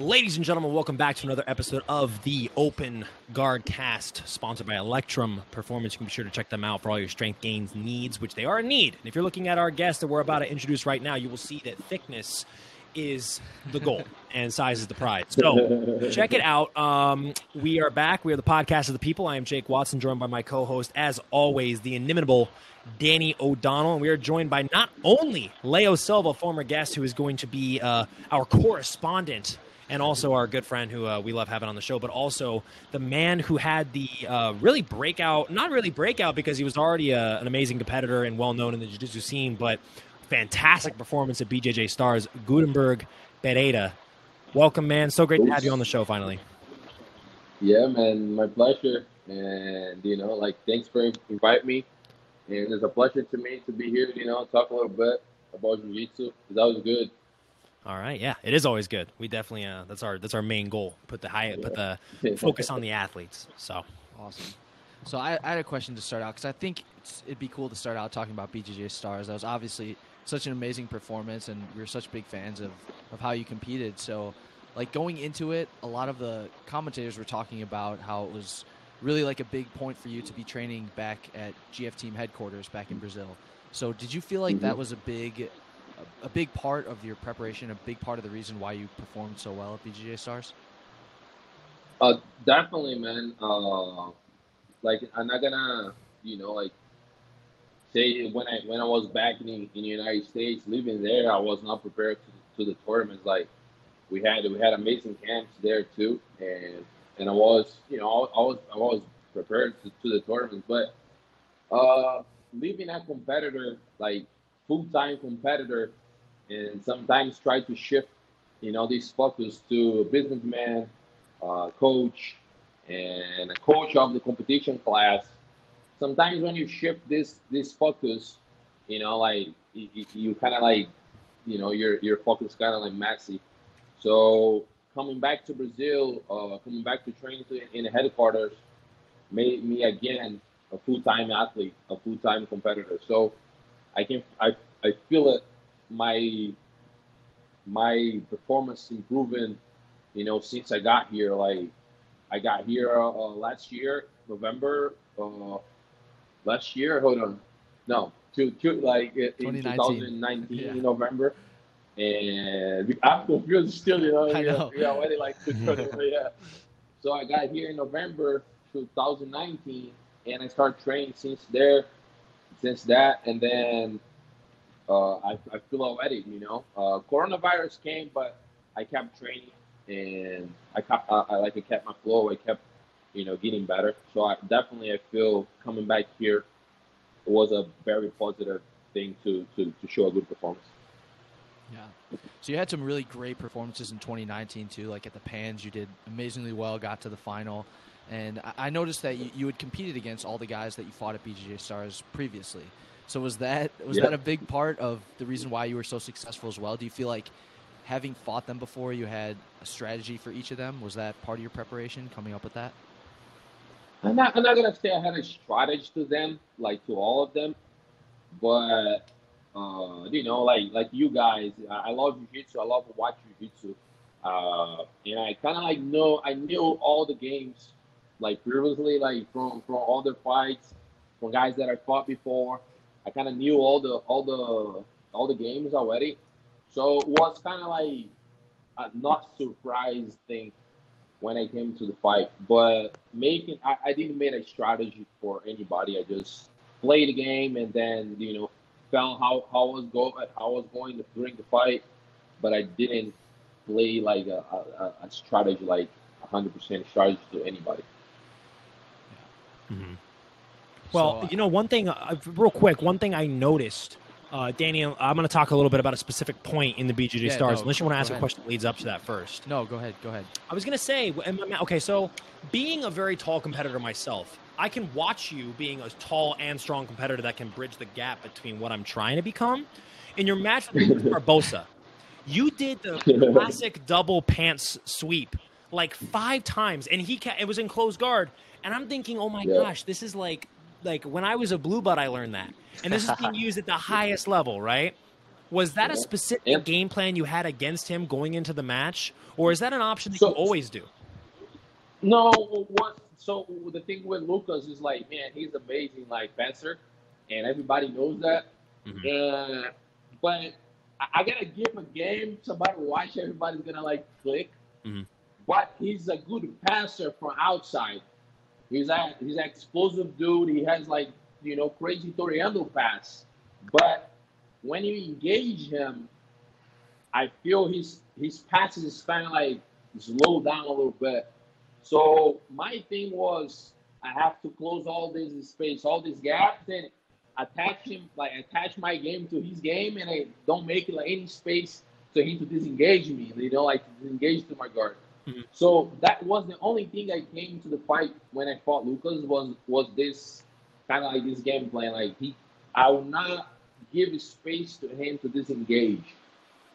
Ladies and gentlemen, welcome back to another episode of the Open Guard Cast, sponsored by Electrum Performance. You can be sure to check them out for all your strength gains needs, which they are in need. And if you're looking at our guest that we're about to introduce right now, you will see that thickness is the goal and size is the prize. So check it out. Um, we are back. We are the podcast of the people. I am Jake Watson, joined by my co-host, as always, the inimitable Danny O'Donnell, and we are joined by not only Leo Silva, former guest, who is going to be uh, our correspondent and also our good friend who uh, we love having on the show, but also the man who had the uh, really breakout, not really breakout because he was already a, an amazing competitor and well known in the jiu jitsu scene, but fantastic performance at BJJ Stars, Gutemberg Pereira. Welcome, man. So great to have you on the show finally. Yeah, man, my pleasure. And, you know, like, thanks for inviting me. And it's a pleasure to me to be here, you know, talk a little bit about jiu jitsu. That was good. All right, yeah, it is always good. We definitely uh, that's our that's our main goal. Put the high, put the focus on the athletes. So awesome. So I, I had a question to start out because I think it'd be cool to start out talking about BJJ Stars. That was obviously such an amazing performance, and we are such big fans of of how you competed. So, like going into it, a lot of the commentators were talking about how it was really like a big point for you to be training back at GF Team headquarters back in Brazil. So, did you feel like mm-hmm. that was a big a, big part of your preparation, a big part of the reason why you performed so well at BJJ Stars? Uh, definitely, man. Uh, like I'm not gonna, you know, like say when I when I was back in, in the United States, living there, I was not prepared to, to the tournaments. Like we had we had amazing camps there too, and and I was, you know, I, was I was prepared to, to the tournaments, but uh, leaving a competitor like full-time competitor and sometimes try to shift, you know, this focus to a businessman, uh, coach, and a coach of the competition class. Sometimes when you shift this this focus, you know, like you, you kind of like, you know, your your focus kind of like messy. So coming back to Brazil, uh, coming back to training in the headquarters, made me again a full-time athlete, a full-time competitor. So I can I I feel it my my performance improving, you know, since I got here. Like I got here uh, uh, last year, November. Uh, last year, hold on, no, to, to like in 2019 yeah. November. And I'm confused still, you know. I know. Yeah, yeah, like yeah. So I got here in November 2019, and I started training since there, since that, and then uh, I, I feel already, you know, uh, coronavirus came, but I kept training and I kept, uh, I like I kept my flow. I kept, you know, getting better. So I definitely I feel coming back here was a very positive thing to to, to show a good performance. Yeah. So you had some really great performances in 2019 too. Like at the Pans, you did amazingly well, got to the final. And I noticed that you, you had competed against all the guys that you fought at BJJ Stars previously. So was that was that a big part of the reason why you were so successful as well? Do you feel like having fought them before, you had a strategy for each of them? Was that part of your preparation, coming up with that? I'm not, I'm not gonna say I had a strategy to them, like to all of them, but uh, you know, like like you guys, I, love jiu-jitsu. I love to watch jiu-jitsu, uh, and I kind of like know I knew all the games, like previously, like from from all the fights, from guys that I fought before. I kind of knew all the all the all the games already, so it was kind of like a not surprised thing when I came to the fight. But making I, I didn't make a strategy for anybody. I just played the game and then you know felt how how I was go how was going to during the fight, but I didn't play like a, a, a strategy like 100% strategy to anybody. Mm-hmm. Well, so, you know, one thing, uh, real quick, one thing I noticed, uh, Danny, I'm going to talk a little bit about a specific point in the BJJ yeah, Stars, no, unless you want to ask ahead. a question that leads up to that first. No, go ahead, go ahead. I was going to say, okay, so being a very tall competitor myself, I can watch you being a tall and strong competitor that can bridge the gap between what I'm trying to become. In your match with Barbosa, you did the classic double pants sweep like five times, and he ca- it was in close guard. And I'm thinking, oh my gosh, this is like like when I was a blue bud, I learned that, and this is being used at the highest level, right? Was that a specific Yep. game plan you had against him going into the match, or is that an option that So- you always do? No, what? So the thing with Lucas is like, man, he's amazing, like fencer, and everybody knows that. Mhm. Uh, but I, I gotta give a game. Somebody watch. Everybody's gonna like click. Mhm. But he's a good passer from outside. He's a he's an explosive dude. He has like you know crazy Toreando pass. But when you engage him, I feel his his passes is kind of like slow down a little bit. So my thing was I have to close all this space, all these gaps, and attach him like attach my game to his game, and I don't make like any space to him to disengage me. You know, like disengage to my guard. Mhm. So that was the only thing I came to the fight when I fought Lucas was was this kind of like this game plan. Like he, I will not give space to him to disengage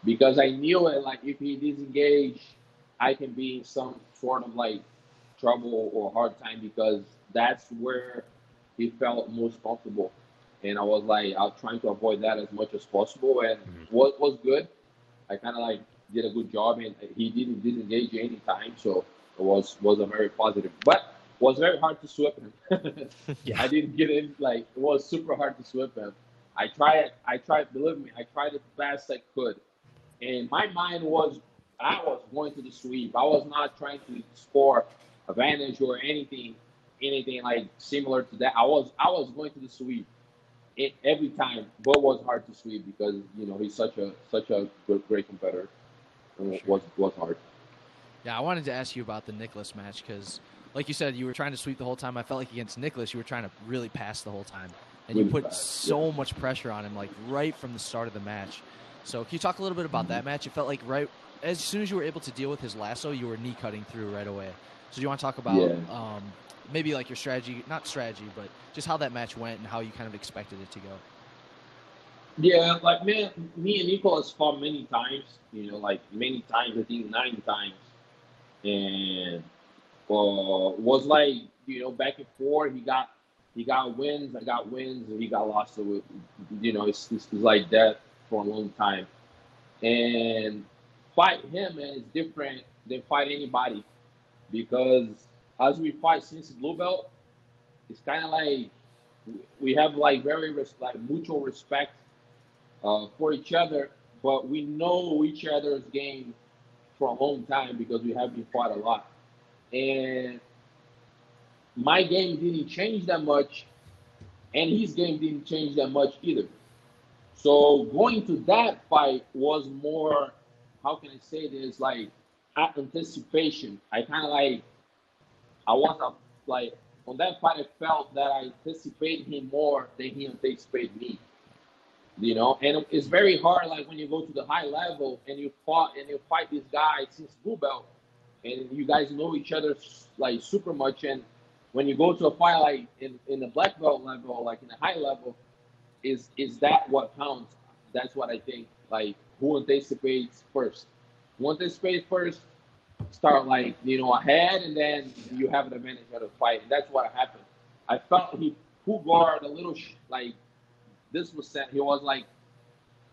because I knew it. Like if he disengage, I can be in some sort of like trouble or hard time because that's where he felt most comfortable. And I was like, I was trying to avoid that as much as possible. And Mhm. what was good, I kind of like did a good job, and he didn't disengage any time, so it was was a very positive. But was very hard to sweep him. Yeah. I didn't get in like it was super hard to sweep him. I tried, I tried, believe me, I tried the best I could. And my mind was I was going to the sweep. I was not trying to score advantage or anything anything like similar to that. I was I was going to the sweep it, every time, but it was hard to sweep because you know he's such a such a good, great competitor. And was was hard. Yeah, I wanted to ask you about the Nicholas match because, like you said, you were trying to sweep the whole time. I felt like against Nicholas, you were trying to really pass the whole time, and you put pass, so much pressure on him, like right from the start of the match. So, can you talk a little bit about that match? It felt like right as soon as you were able to deal with his lasso, you were knee cutting through right away. So, do you want to talk about Yeah. um, maybe like your strategy, not strategy, but just how that match went and how you kind of expected it to go? Yeah, like me, me and Nicholas fought many times. You know, like many times. I think nine times, and uh, was like you know back and forth. He got he got wins. I got wins, and he got lost. So it, you know, it's, it's like that for a long time. And fight him man, is different than fight anybody because as we fight since blue belt, it's kind of like we have like very res- like mutual respect uh, for each other, but we know each other's game for a long time because we have been fought a lot. And my game didn't change that much, and his game didn't change that much either. So going to that fight was more, how can I say this, like anticipation. I kind of like, I was uh, like, on that fight, I felt that I anticipated him more than he anticipated me you know? And it's very hard like when you go to the high level and you fought and you fight this guy since blue belt and you guys know each other like super much and when you go to a fight like in, in the black belt level like in the high level is is that what counts? That's what i think like who anticipates first? Who anticipates first start like you know ahead and then you have an advantage of the fight and that's what happened. I felt he guard a little like this was set. He was like,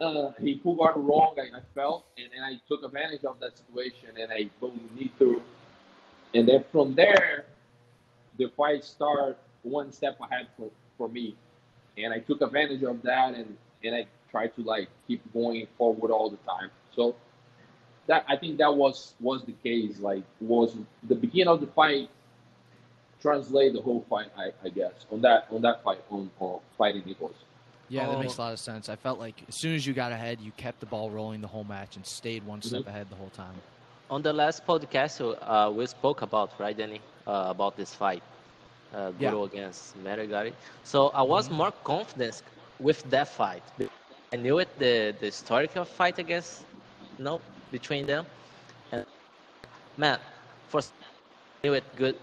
uh, he pulled guard wrong. I, I felt, and then I took advantage of that situation, and I boom knee through. And then from there, the fight started one step ahead for, for me, and I took advantage of that, and and I tried to like keep going forward all the time. So that I think that was was the case. Like was the beginning of the fight translate the whole fight. I, I guess on that on that fight on, on fighting Nicholas. Yeah, that makes a lot of sense. I felt like as soon as you got ahead, you kept the ball rolling the whole match and stayed one step ahead the whole time. On the last podcast, uh, we spoke about, right, Danny, uh, about this fight, uh, Yeah. Guru against Meregali. So I was Mhm. more confident with that fight. I knew it, the, the historical fight against, you know, between them. And man, first, I knew it good.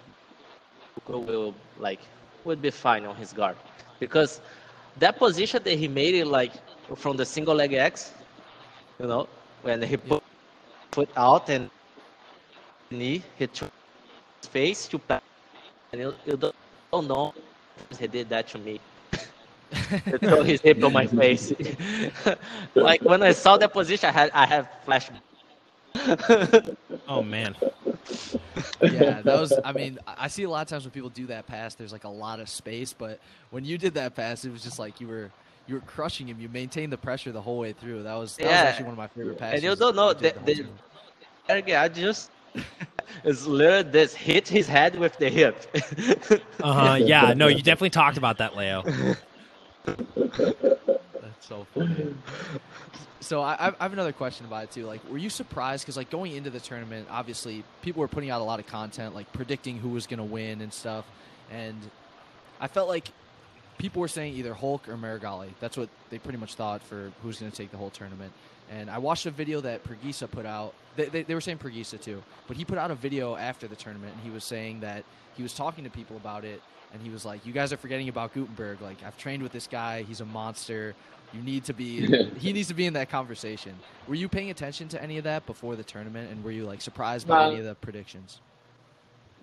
Guru will, like, would be fine on his guard. Because that position that he made it, like, from the single leg X, you know, when he put foot out and knee hit his face to pass. And you, you don't, don't know if he did that to me. throw his hip on my face. like when I saw that position, I had I have flashback. Oh man. Yeah, that was. I mean, I I see a lot of times when people do that pass, there's like a lot of space, but when you did that pass, it was just like you were you were crushing him. You maintained the pressure the whole way through. That was that was Yeah. actually one of my favorite passes. And you don't know that the the, whole time. Again, I just it's literally this hit his head with the hip. Uh huh. Yeah. No, you definitely talked about that, Leo. That's so funny. So I, I have another question about it too. Like, were you surprised? Because like going into the tournament, obviously people were putting out a lot of content, like predicting who was going to win and stuff. And I felt like people were saying either Hulk or Meregali. That's what they pretty much thought for who's going to take the whole tournament. And I watched a video that Preguiça put out. They, they, they were saying Preguiça too, but he put out a video after the tournament, and he was saying that he was talking to people about it, and he was like, "You guys are forgetting about Gutemberg. Like, I've trained with this guy. He's a monster. You need to be. he needs to be in that conversation." Were you paying attention to any of that before the tournament, and were you like surprised by Uh, any of the predictions?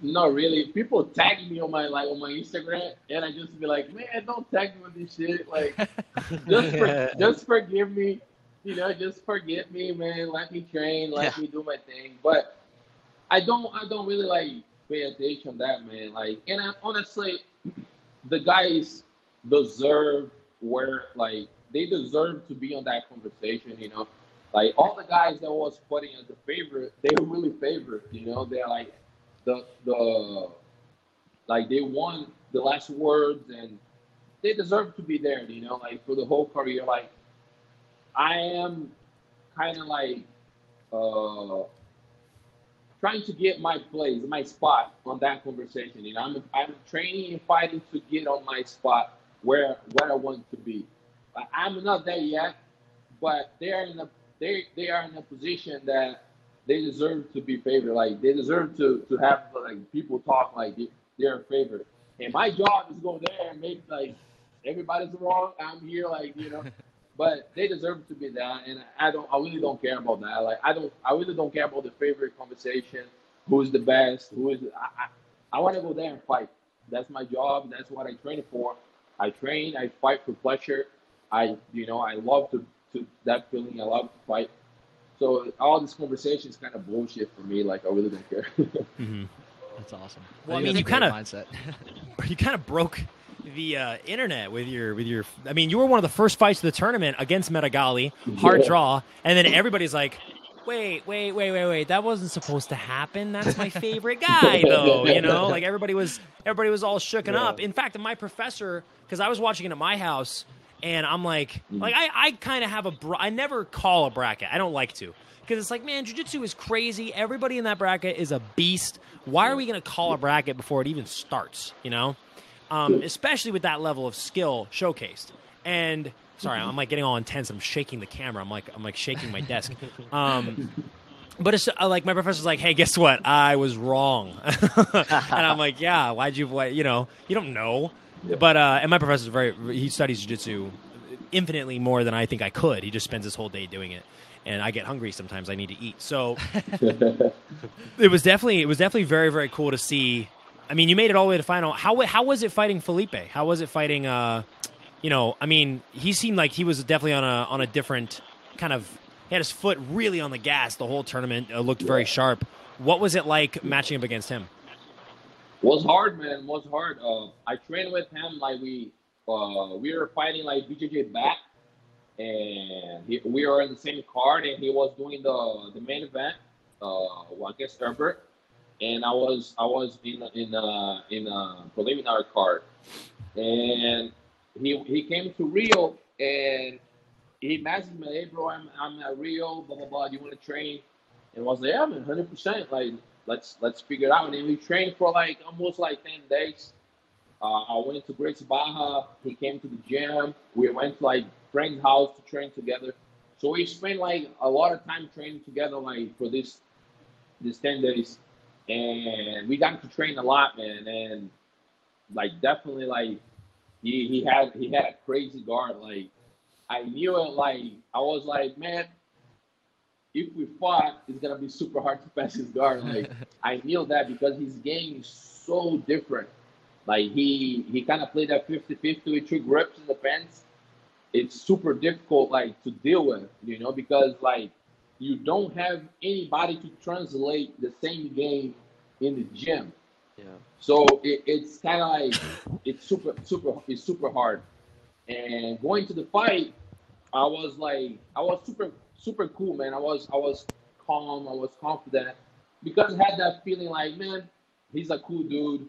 Not really. People tag me on my like on my Instagram, and I just be like, man, don't tag me with this shit. Like, just for, just forgive me. You know, just forgive me, man. Let me train. Let Yeah. me do my thing. But I don't. I don't really like pay attention to that, man. Like, and I, honestly, the guys deserve where like they deserve to be on that conversation. You know, like all the guys that was putting as a favorite, they were really favorite. You know, they're like the the like they won the last words and they deserve to be there. You know, like for the whole career. Like I am kind of like uh trying to get my place, my spot on that conversation. You know, I'm I'm training and fighting to get on my spot where where I want to be. Like, I'm not there yet, but they are in a they they are in a position that they deserve to be favored. Like they deserve to to have like people talk like they- they're favored. And my job is to go there and make like everybody's wrong. I'm here like you know. But they deserve to be there, and I don't. I really don't care about that. Like I don't. I really don't care about the favorite conversation. Who's the best? Who is? I, I, I want to go there and fight. That's my job. That's what I train for. I train. I fight for pleasure. I, you know, I love to, to that feeling. I love to fight. So all this conversation is kind of bullshit for me. Like I really don't care. hmm That's awesome. Well, I think mean, you kinda- mindset. You kind of broke the uh, internet with your with your. I mean, you were one of the first fights of the tournament against Meregali, hard Yeah. draw, and then everybody's like. Wait, wait, wait, wait, wait! That wasn't supposed to happen. That's my favorite guy, though. You know, like everybody was, everybody was all shooken Yeah. up. In fact, my professor, because I was watching it at my house, and I'm like, Mm. like I, I kind of have a, bra- I never call a bracket. I don't like to, because it's like, man, jujitsu is crazy. Everybody in that bracket is a beast. Why are we gonna call a bracket before it even starts? You know, um, especially with that level of skill showcased. And sorry, I'm like getting all intense. I'm shaking the camera. I'm like I'm like shaking my desk. Um, but it's uh, like my professor's like, hey, guess what? I was wrong. and I'm like, yeah. Why'd you? Why, you know, you don't know. But uh, and my professor's very. He studies jiu-jitsu infinitely more than I think I could. He just spends his whole day doing it. And I get hungry sometimes. I need to eat. So it was definitely it was definitely very very cool to see. I mean, you made it all the way to final. How how was it fighting Felipe? How was it fighting? Uh, you know, I mean, he seemed like he was definitely on a on a different kind of. He had his foot really on the gas the whole tournament. Uh, looked very sharp. What was it like matching up against him? Was hard, man. Was hard. Uh, I trained with him like we uh, we were fighting like BJJ back, and he, we were in the same card, and he was doing the the main event uh, guess Herbert, and I was I was in in uh, in a preliminary card, and he he came to Rio and he messaged me, hey bro, I'm I'm at Rio, blah blah blah. Do you want to train? And I was like, yeah, man, hundred percent. Like let's let's figure it out. And then we trained for like almost like ten days. Uh, I went to Gracie Barra. He came to the gym. We went to like friend's house to train together. So we spent like a lot of time training together, like for this this ten days, and we got to train a lot, man. And like definitely like he he had he had a crazy guard. Like I knew it. Like I was like, man, if we fought, it's gonna be super hard to pass his guard. Like I knew that because his game is so different. Like he he kind of played that 50-50 with two grips in the fence. It's super difficult like to deal with, you know, because like you don't have anybody to translate the same game in the gym. Yeah. So it, it's kind of like it's super super it's super hard. And going to the fight, I was like I was super super cool, man. I was I was calm, I was confident because I had that feeling like, man, he's a cool dude.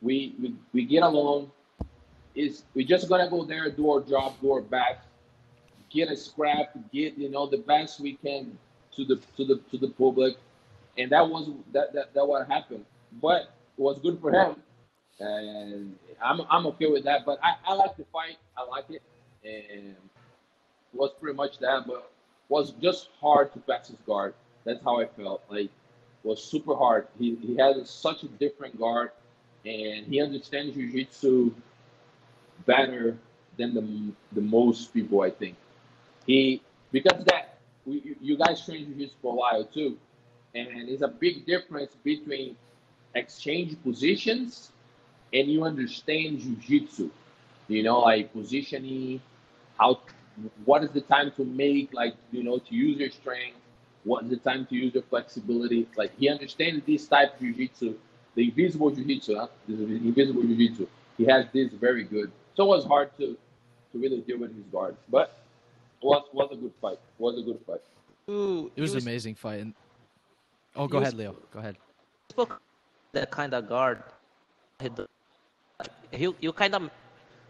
We we, we get along. Is we just gonna go there, do our job, do our best, get a scrap, get you know the best we can to the to the to the public, and that was that that, that what happened. But it was good for him, and I'm I'm okay with that. But I, I like the fight, I like it, and it was pretty much that. But was just hard to pass his guard. That's how I felt. Like was super hard. He he has such a different guard, and he understands jiu-jitsu better than the the most people. I think he because that we, you guys train jiu-jitsu for a while too, and it's a big difference between exchange positions and you understand jiu-jitsu. You know, like positioning, how what is the time to make, like you know, to use your strength what is the time to use your flexibility. Like he understands this type of jiu-jitsu, the invisible jiu-jitsu, huh? This is invisible jiu-jitsu. He has this very good. So it was hard to to really deal with his guard. But was was a good fight. Was a good fight. Ooh, It was he an amazing fight. And oh, go he was- ahead, Leo. Go ahead. that kind of guard. He, do- he you kind of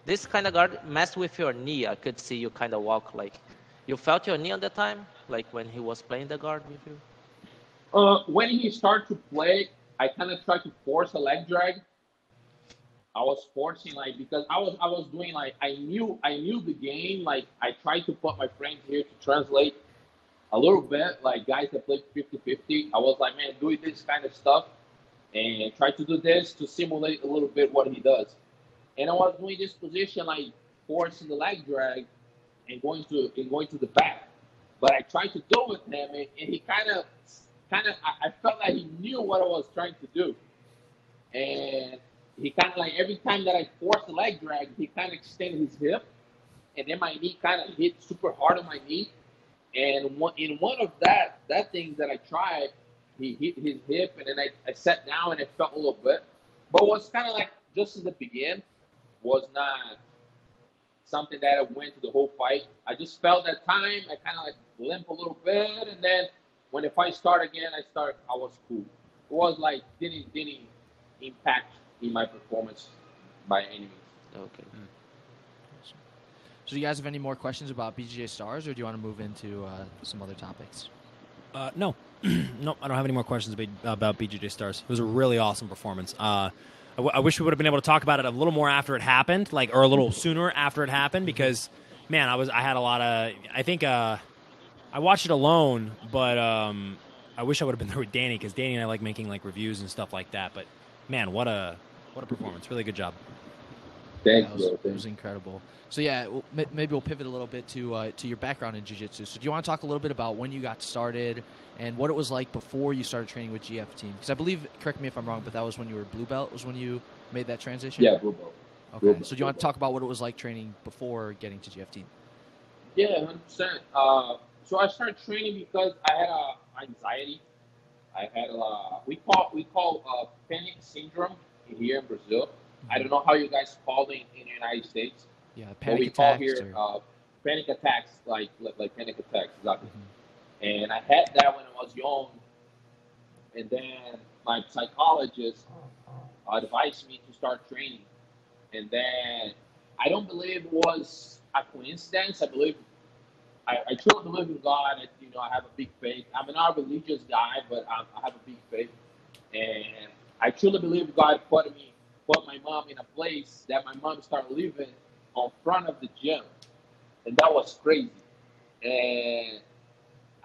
this kind of guard messed with your knee. I could see you kind of walk like you felt your knee on the time, like when he was playing the guard with you. Uh, when he started to play, I kind of tried to force a leg drag. I was forcing like because I was I was doing like I knew I knew the game. Like I tried to put my friends here to translate a little bit. Like guys that played 50-50. I was like, man, doing this kind of stuff and try to do this to simulate a little bit what he does. And I was doing this position like forcing the leg drag and going to and going to the back. But I tried to do with him, and, and he kind of, kind of, I, I felt like he knew what I was trying to do, and he kind of like every time that I forced the leg drag, he kind of extended his hip, and then my knee kind of hit super hard on my knee, and one, in one of that that thing that I tried, he hit his hip, and then I, I sat down and it felt a little bit, but what's kind of like just in the beginning was not something that I went to the whole fight. I just felt that time. I kind of like limp a little bit, and then when the fight started again, I start. I was cool. It was like didn't didn't impact in my performance by any means. Okay. So, do you guys have any more questions about BJJ Stars, or do you want to move into uh, some other topics? Uh, no, no, I don't have any more questions about, about BJJ Stars. It was a really awesome performance. Uh, I, w- I wish we would have been able to talk about it a little more after it happened, like or a little sooner after it happened, because man, I was I had a lot of. I think uh, I watched it alone, but um, I wish I would have been there with Danny because Danny and I like making like reviews and stuff like that. But man, what a what a performance! Really good job. Thank it was, you. it was incredible. So yeah, maybe we'll pivot a little bit to uh, to your background in jiu-jitsu. So do you want to talk a little bit about when you got started and what it was like before you started training with GF Team? Because I believe, correct me if I'm wrong, but that was when you were blue belt. Was when you made that transition. Yeah, blue belt. blue Okay. belt, So do you want to talk about what it was like training before getting to GF Team? Yeah, hundred percent. Uh, so I started training because I had uh, anxiety. I had uh, we call we call uh, panic syndrome here in Brazil. I don't know how you guys call it in the United States. Yeah, what panic we call attacks. here or- uh, panic attacks, like like, like panic attacks, exactly. Mhm. And I had that when I was young, and then my psychologist advised me to start training. And then I don't believe it was a coincidence. I believe I, I truly believe in God. And, you know, I have a big faith. I'm not a religious guy, but I, I have a big faith, and I truly believe God put me, put my mom in a place that my mom started living on front of the gym, and that was crazy. And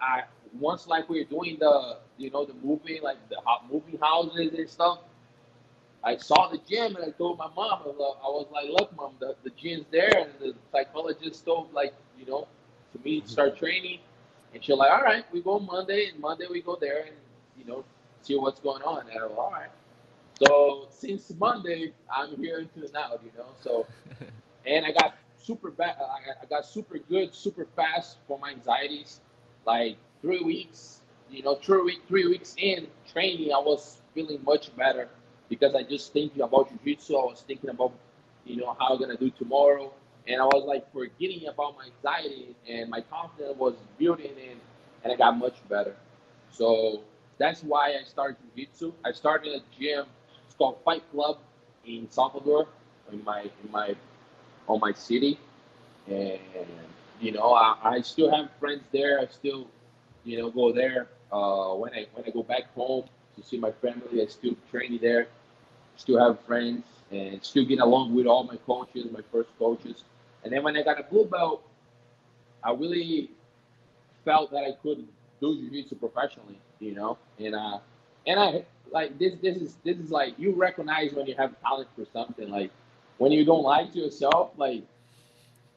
I once like we were doing the, you know, the movie, like the hot movie houses and stuff. I saw the gym and I told my mom, I was, I was like, look, mom, the, the gym's there. And the psychologist told, like, you know, to me to start training. And she's like, all right, we go Monday. And Monday we go there and, you know, see what's going on. And I was, all right. So since Monday, I'm here until now, you know. So, and I got super bad. I got super good, super fast for my anxieties. Like three weeks, you know, three week, three weeks in training, I was feeling much better because I just thinking about jiu-jitsu. I was thinking about, you know, how I'm gonna do tomorrow, and I was like forgetting about my anxiety, and my confidence was building in, and I got much better. So that's why I started jiu-jitsu. I started a gym. Called Fight Club in Salvador, in my in my on my city, and you know I, I still have friends there. I still, you know, go there uh, when I when I go back home to see my family. I still train there, still have friends, and still get along with all my coaches, my first coaches. And then when I got a blue belt, I really felt that I could do jiu-jitsu professionally, you know, and uh, and I like this. This is this is like you recognize when you have talent for something. Like when you don't lie to yourself, like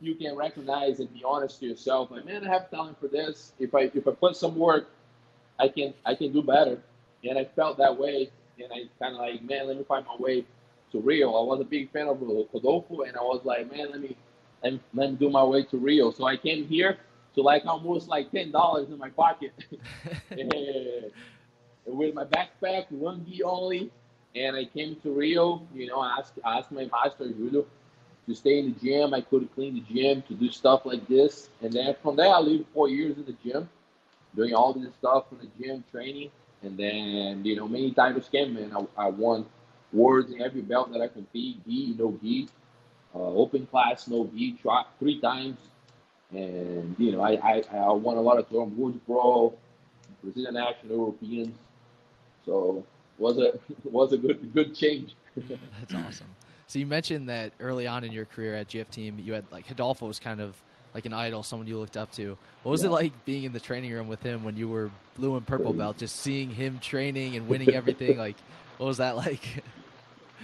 you can recognize and be honest to yourself. Like, man, I have talent for this. If I if I put some work, I can I can do better. And I felt that way, and I kind of like, man, let me find my way to Rio. I was a big fan of Rodolfo, and I was like, man, let me let me, let me do my way to Rio. So I came here to like almost like ten dollars in my pocket, with my backpack, one gi only, and I came to Rio. You know, I asked, I asked my master Julio to stay in the gym. I could clean the gym, to do stuff like this, and then from there I lived four years in the gym, doing all this stuff in the gym, training, and then you know many titles came in. I, I won words in every belt that I compete, gi, no gi, uh, open class, no gi, three times and you know, I, I, I won a lot of tournaments, Pro, Brazilian National, Europeans. So was a was a good good change. That's awesome. So you mentioned that early on in your career at GF Team, you had like Rodolfo was kind of like an idol, someone you looked up to. What was yeah. it like being in the training room with him when you were blue and purple belt, just seeing him training and winning everything? like, what was that like?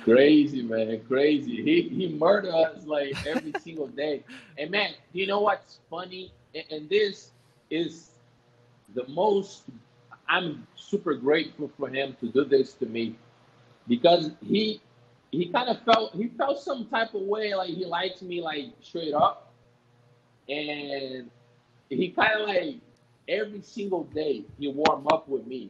Crazy man, crazy. He he murdered us like every single day. And man, do you know what's funny? And, and this is the most. I'm super grateful for him to do this to me because he he kind of felt he felt some type of way like he likes me like straight up, and he kind of like every single day he warm up with me,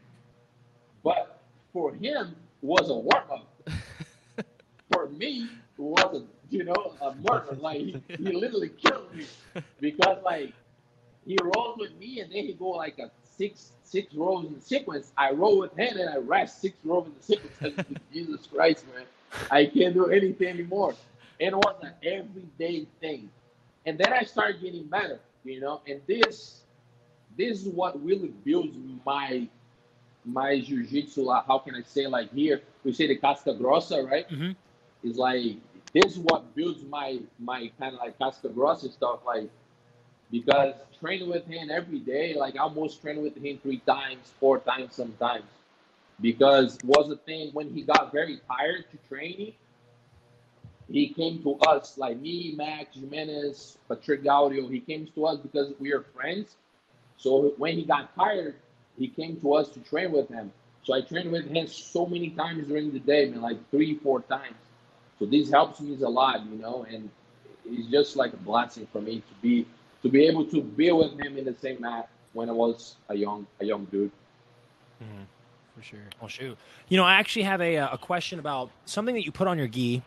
but for him was a warm up. For me wasn't, you know, a murder. Like he, he literally killed me. Because like he rolls with me and then he go like a six six rows in sequence. I roll with him and I rest six rows in the sequence. Jesus Christ, man, I can't do anything anymore. And it was an everyday thing. And then I started getting better, you know. And this this is what really builds my my jiu-jitsu. How can I say like here? We say the casca grossa, right? Mm-hmm is like this is what builds my my kind of like Casca Grossa stuff like because training with him every day like I almost train with him three times four times sometimes. Because was a thing when he got very tired to training he came to us like me Max Gimenis Patrick Gaudio he came to us because we are friends. So when he got tired he came to us to train with him. So I trained with him so many times during the day man like three four times. So this helps me a lot, you know, and it's just like a blessing for me to be to be able to be with him in the same mat when I was a young a young dude. Mm-hmm. For sure. Well, shoot. You know, I actually have a a question about something that you put on your gi. A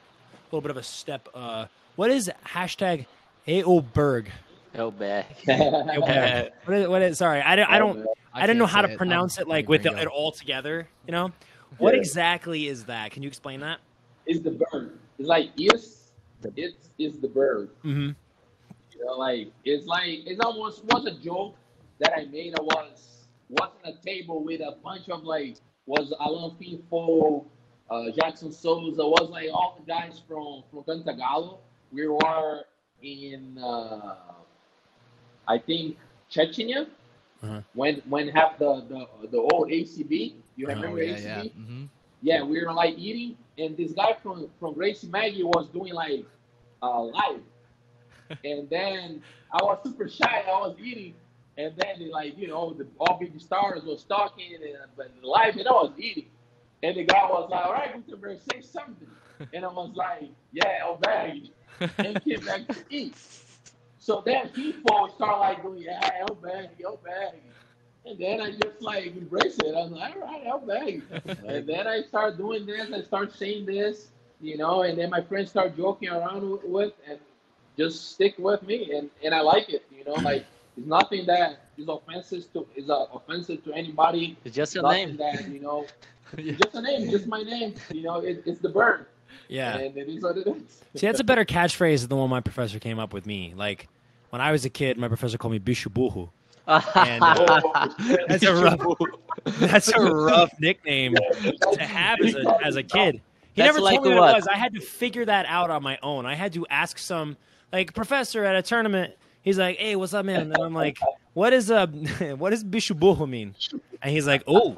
little bit of a step. Uh, what is hashtag Aoberg? Aoberg. what is, what is? Sorry, I don't. I don't. I, I didn't know how to pronounce it, it like with it, it all together. You know, what exactly is that? Can you explain that? Is the bird. It's like yes, it's is the bird. Mm-hmm. Know, like it's like it's almost was a joke that I made. I was was watching a table with a bunch of like was Alan Finfou, uh, Jackson Souza, was like all the guys from from Cantagalo. We were in uh, I think Chechnya. Uh-huh. When when have the, the the old ACB, you oh, remember yeah, ACB? Yeah. Mm-hmm. yeah, we were like eating, and this guy from from Gracie Maggie was doing like uh, live, and then I was super shy. I was eating, and then they like you know the all big stars was talking and uh, but live, and I was eating, And the guy was like, all right, Gutemberg, say something. And I was like, yeah, I'll bag. And came back to eat. So then people start like doing, yeah, I'll bag, I'll bag. And then I just like embrace it. I was like, all right, I'll and then I start doing this, I start saying this, you know, and then my friends start joking around with, with and just stick with me and, and I like it, you know, like it's nothing that is offensive to is uh, offensive to anybody. It's just your nothing name. that, you know, it's just a name, just my name. You know, it, it's the bird. Yeah. And it is what it is. See, that's a better catchphrase than the one my professor came up with me. Like when I was a kid, my professor called me Bishubuhu. And uh, Oh, that's a rough that's a rough nickname to have as a as a kid. He That's never like told me what, what? it was. I had to figure that out on my own. I had to ask some like professor at a tournament. He's like, "Hey, what's up, man?" And I'm like, "What is uh, what does Bishubuhu mean?" And he's like, "Oh,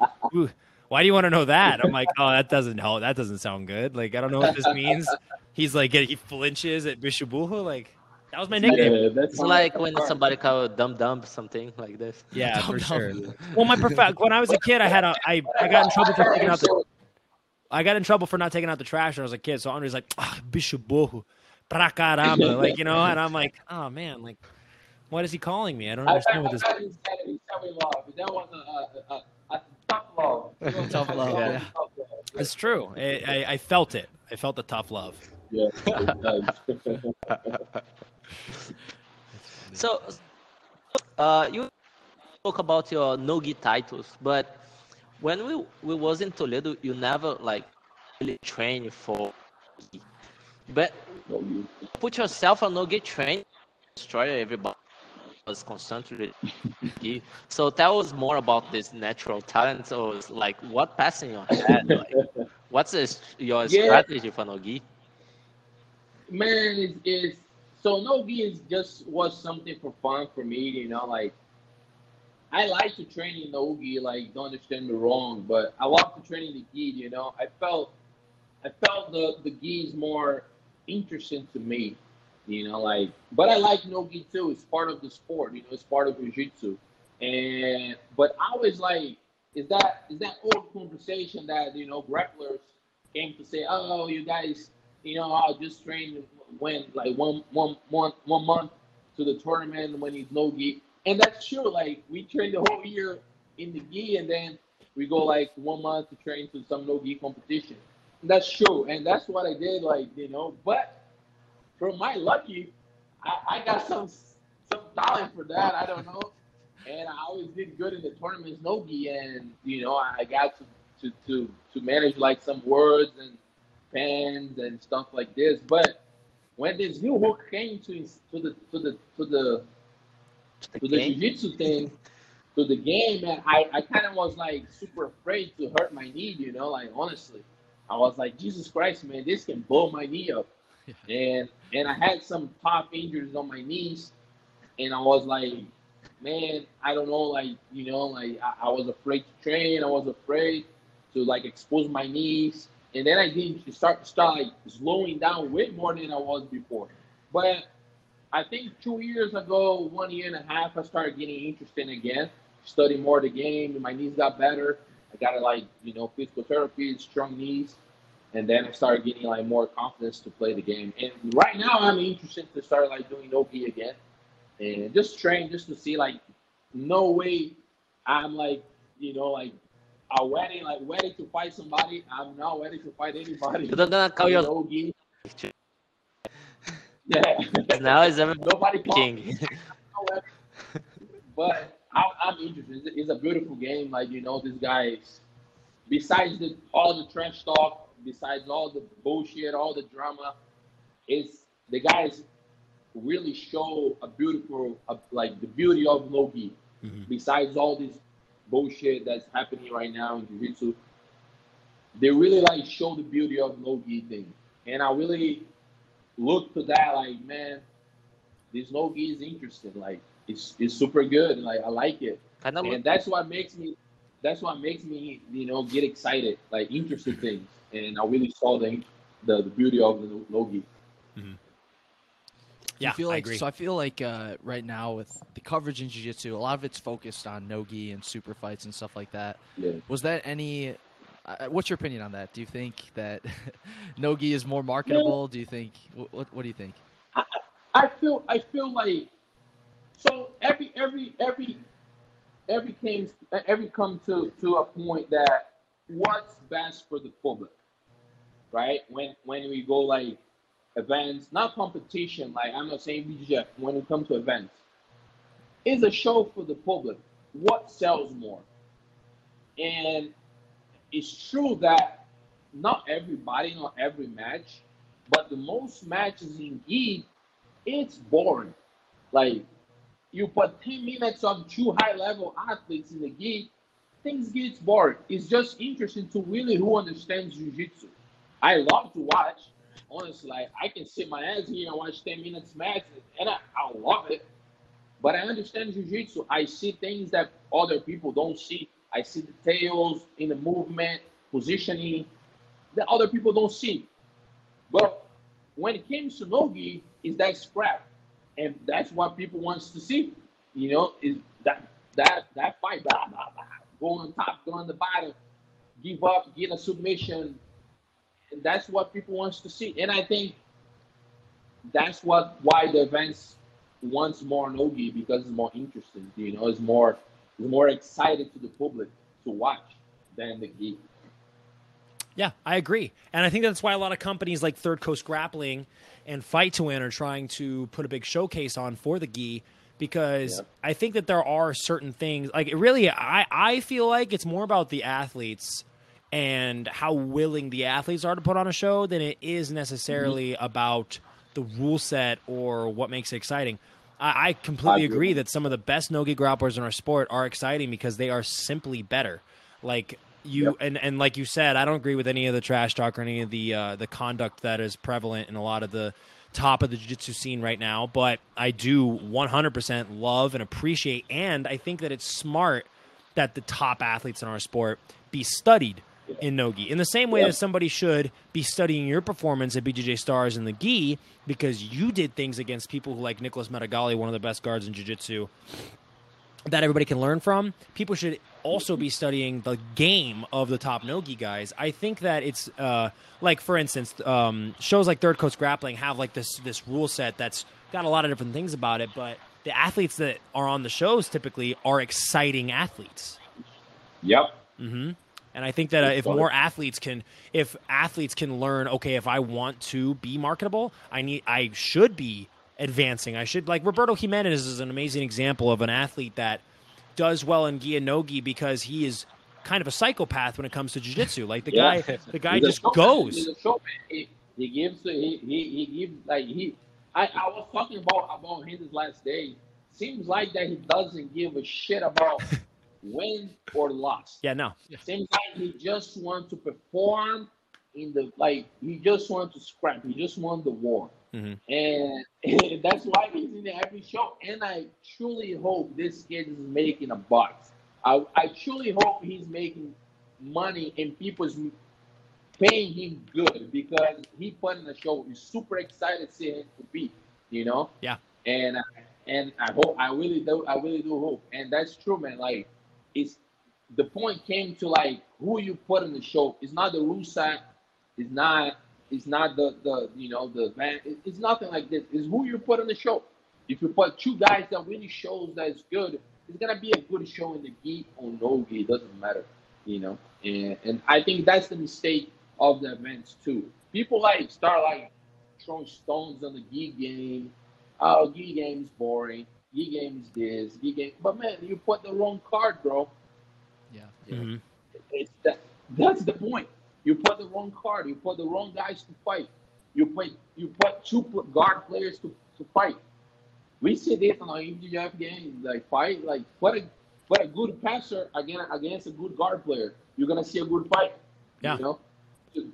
why do you want to know that?" I'm like, "Oh, that doesn't help. That doesn't sound good. Like, I don't know what this means." He's like, he flinches at Bishubuhu. Like, that was my nickname. yeah, that's It's like when somebody called dumb dumb something like this. Yeah, for Dumb-dumb. sure. Well, my prof- when I was a kid, I had a I, I got in trouble for picking out the I got in trouble for not taking out the trash when I was a kid. So Andre's like, ah, bishubohu, pra caramba, like you know, and I'm like, oh man, like, what is he calling me? I don't I, I, understand what this. he love, that was a, a tough love. Tough love, yeah. Tough love. It's true. I, I, I felt it. I felt the tough love. Yeah. So, uh, you spoke about your nogi titles, but when we we was in Toledo, you never like really train for. But put yourself on nogi train, destroy everybody was concentrated. so tell us more about this natural talent. So it's like what passing your head? Like, what's this, your Yeah. strategy for nogi? man is is so nogi is just was something for fun for me you know like i like to train in nogi like don't understand me wrong but i love to train in the gi you know? I felt i felt the the gi is more interesting to me you know like but i like nogi too. It's part of the sport you know it's part of jiu-jitsu. And but i was like is that is that old conversation that you know grapplers came to say oh you guys you know, I'll just train when like one one one one month to the tournament when he's no gi. And that's true. Like we train the whole year in the gi and then we go like one month to train to some no gi competition. That's true. And that's what I did, like, you know, but for my lucky, I, I got some some talent for that. I don't know. And I always did good in the tournaments no gi and you know, I got to to, to, to manage like some words and fans and stuff like this. But when this new hook came to to the to the to the The to the jiu-jitsu thing, to the game, and I, I kind of was like super afraid to hurt my knee, you know, like honestly. I was like, Jesus Christ, man, this can blow my knee up. And and I had some top injuries on my knees, and I was like, man, I don't know, like, you know, like I, I was afraid to train, I was afraid to like expose my knees. And then I didn't start start like slowing down way more than I was before. But I think two years ago, one year and a half, I started getting interested again, study more the game. My knees got better. I got like you know physical therapy, strong knees, and then I started getting like more confidence to play the game. And right now, I'm interested to start like doing OP again, and just train just to see like no way I'm like you know like a wedding like ready to fight somebody. I'm not ready to fight anybody. You don't gonna call in your OG. Yeah. now is every Nobody king. but I, I'm interested. It's, it's a beautiful game. Like you know, this guys. Besides the all the trash talk, besides all the bullshit, all the drama, it's the guys really show a beautiful, uh, like the beauty of Loki. Mhm. Besides all this bullshit that's happening right now in Jiu-Jitsu, they really like show the beauty of Loki thing, and I really look to that like, man, this Loki is interesting. Like, it's it's super good. Like, I like it Kind of and that's what makes me that's what makes me you know get excited like interested things and i really saw the the, the beauty of the logi Yeah, I feel I like agree. so. I feel like uh, right now with the coverage in jiu-jitsu, a lot of it's focused on nogi and super fights and stuff like that. yeah Was that any uh, what's your opinion on that? Do you think that Nogi is more marketable? Do you think what, what, what do you think? I, I feel I feel like so every every every every came every come to to a point that what's best for the public, right? When when we go like events, not competition. Like I'm not saying BJ. When we come to events, is a show for the public. What sells more? And it's true that not everybody, not every match, but the most matches in Gi, it's boring. Like you put 10 minutes of two high level athletes in the Gi, things get boring. It's just interesting to really who understands jiu-jitsu. I love to watch. Honestly, like I can sit my ass here and watch 10 minutes match and I, I love it. But I understand jiu-jitsu. I see things that other people don't see. I see details in the movement, positioning that other people don't see. But when it comes to nogi, is that scrap, and that's what people wants to see. You know, is that that that fight, blah, blah, blah, go on top, go on the bottom, give up, get a submission. And that's what people wants to see, and I think that's what why the events wants more nogi because it's more interesting. You know, it's more it's more excited to the public to watch than the gi. Yeah, I agree. And I think that's why a lot of companies like Third Coast Grappling and Fight to Win are trying to put a big showcase on for the gi because. I think that there are certain things like it really I I feel like it's more about the athletes and how willing the athletes are to put on a show than it is mm-hmm. necessarily about the rule set or what makes it exciting. I, I completely I agree. agree that some of the best nogi grapplers in our sport are exciting because they are simply better. Like you Yep. and and like you said, I don't agree with any of the trash talk or any of the uh, the conduct that is prevalent in a lot of the top of the jiu-jitsu scene right now. But I do 100% love and appreciate, and I think that it's smart that the top athletes in our sport be studied in nogi in the same way Yeah. that somebody should be studying your performance at BJJ Stars in the gi because you did things against people who like Nicholas Meregali, one of the best guards in jiu-jitsu that everybody can learn from. People should also be studying the game of the top nogi guys. I think that it's uh, like, for instance, um, shows like Third Coast Grappling have like this this rule set that's got a lot of different things about it, but the athletes that are on the shows typically are exciting athletes. Yep. hmm And I think that uh, if more athletes can, if athletes can learn, okay, if I want to be marketable, I need, I should be advancing. I should like Roberto Jimenez is an amazing example of an athlete that does well in gi and no gi because he is kind of a psychopath when it comes to jiu-jitsu. Like the Yeah. guy, the guy just showman. goes. He's a showman. He, he gives. He, he he gives like he. I, I was talking about about him this last day. Seems like that he doesn't give a shit about win or loss. Yeah, no, Seems like he just wants to perform in the like. He just wants to scrap. He just wants the war, Mhm. and, that's why he's in every show. And I truly hope this kid is making a bucks. I I truly hope he's making money and people's paying him good because he put in the show. He's super excited to see him compete. You know. Yeah. And and I hope I really do. I really do hope, and that's true, man. Like it's the point came to like who you put in the show. It's not the set. It's not. It's not the the you know the van. it- It's nothing like this. It's who you put in the show. If you put two guys that really shows that it's good, it's gonna be a good show in the gi or no gi. It doesn't matter, you know. And and I think that's the mistake of the events too. People like start like throwing stones on the gi game. Oh, gi game is boring. Gi games is this. Gi game, but man, you put the wrong card, bro. Yeah. Mhm. It's that. That's the point. You put the wrong card. You put the wrong guys to fight. You put you put two pl- guard players to, to fight. We see this on our MGF game, like fight, like what a put a good passer against against a good guard player. You're gonna see a good fight. Yeah. You know, just,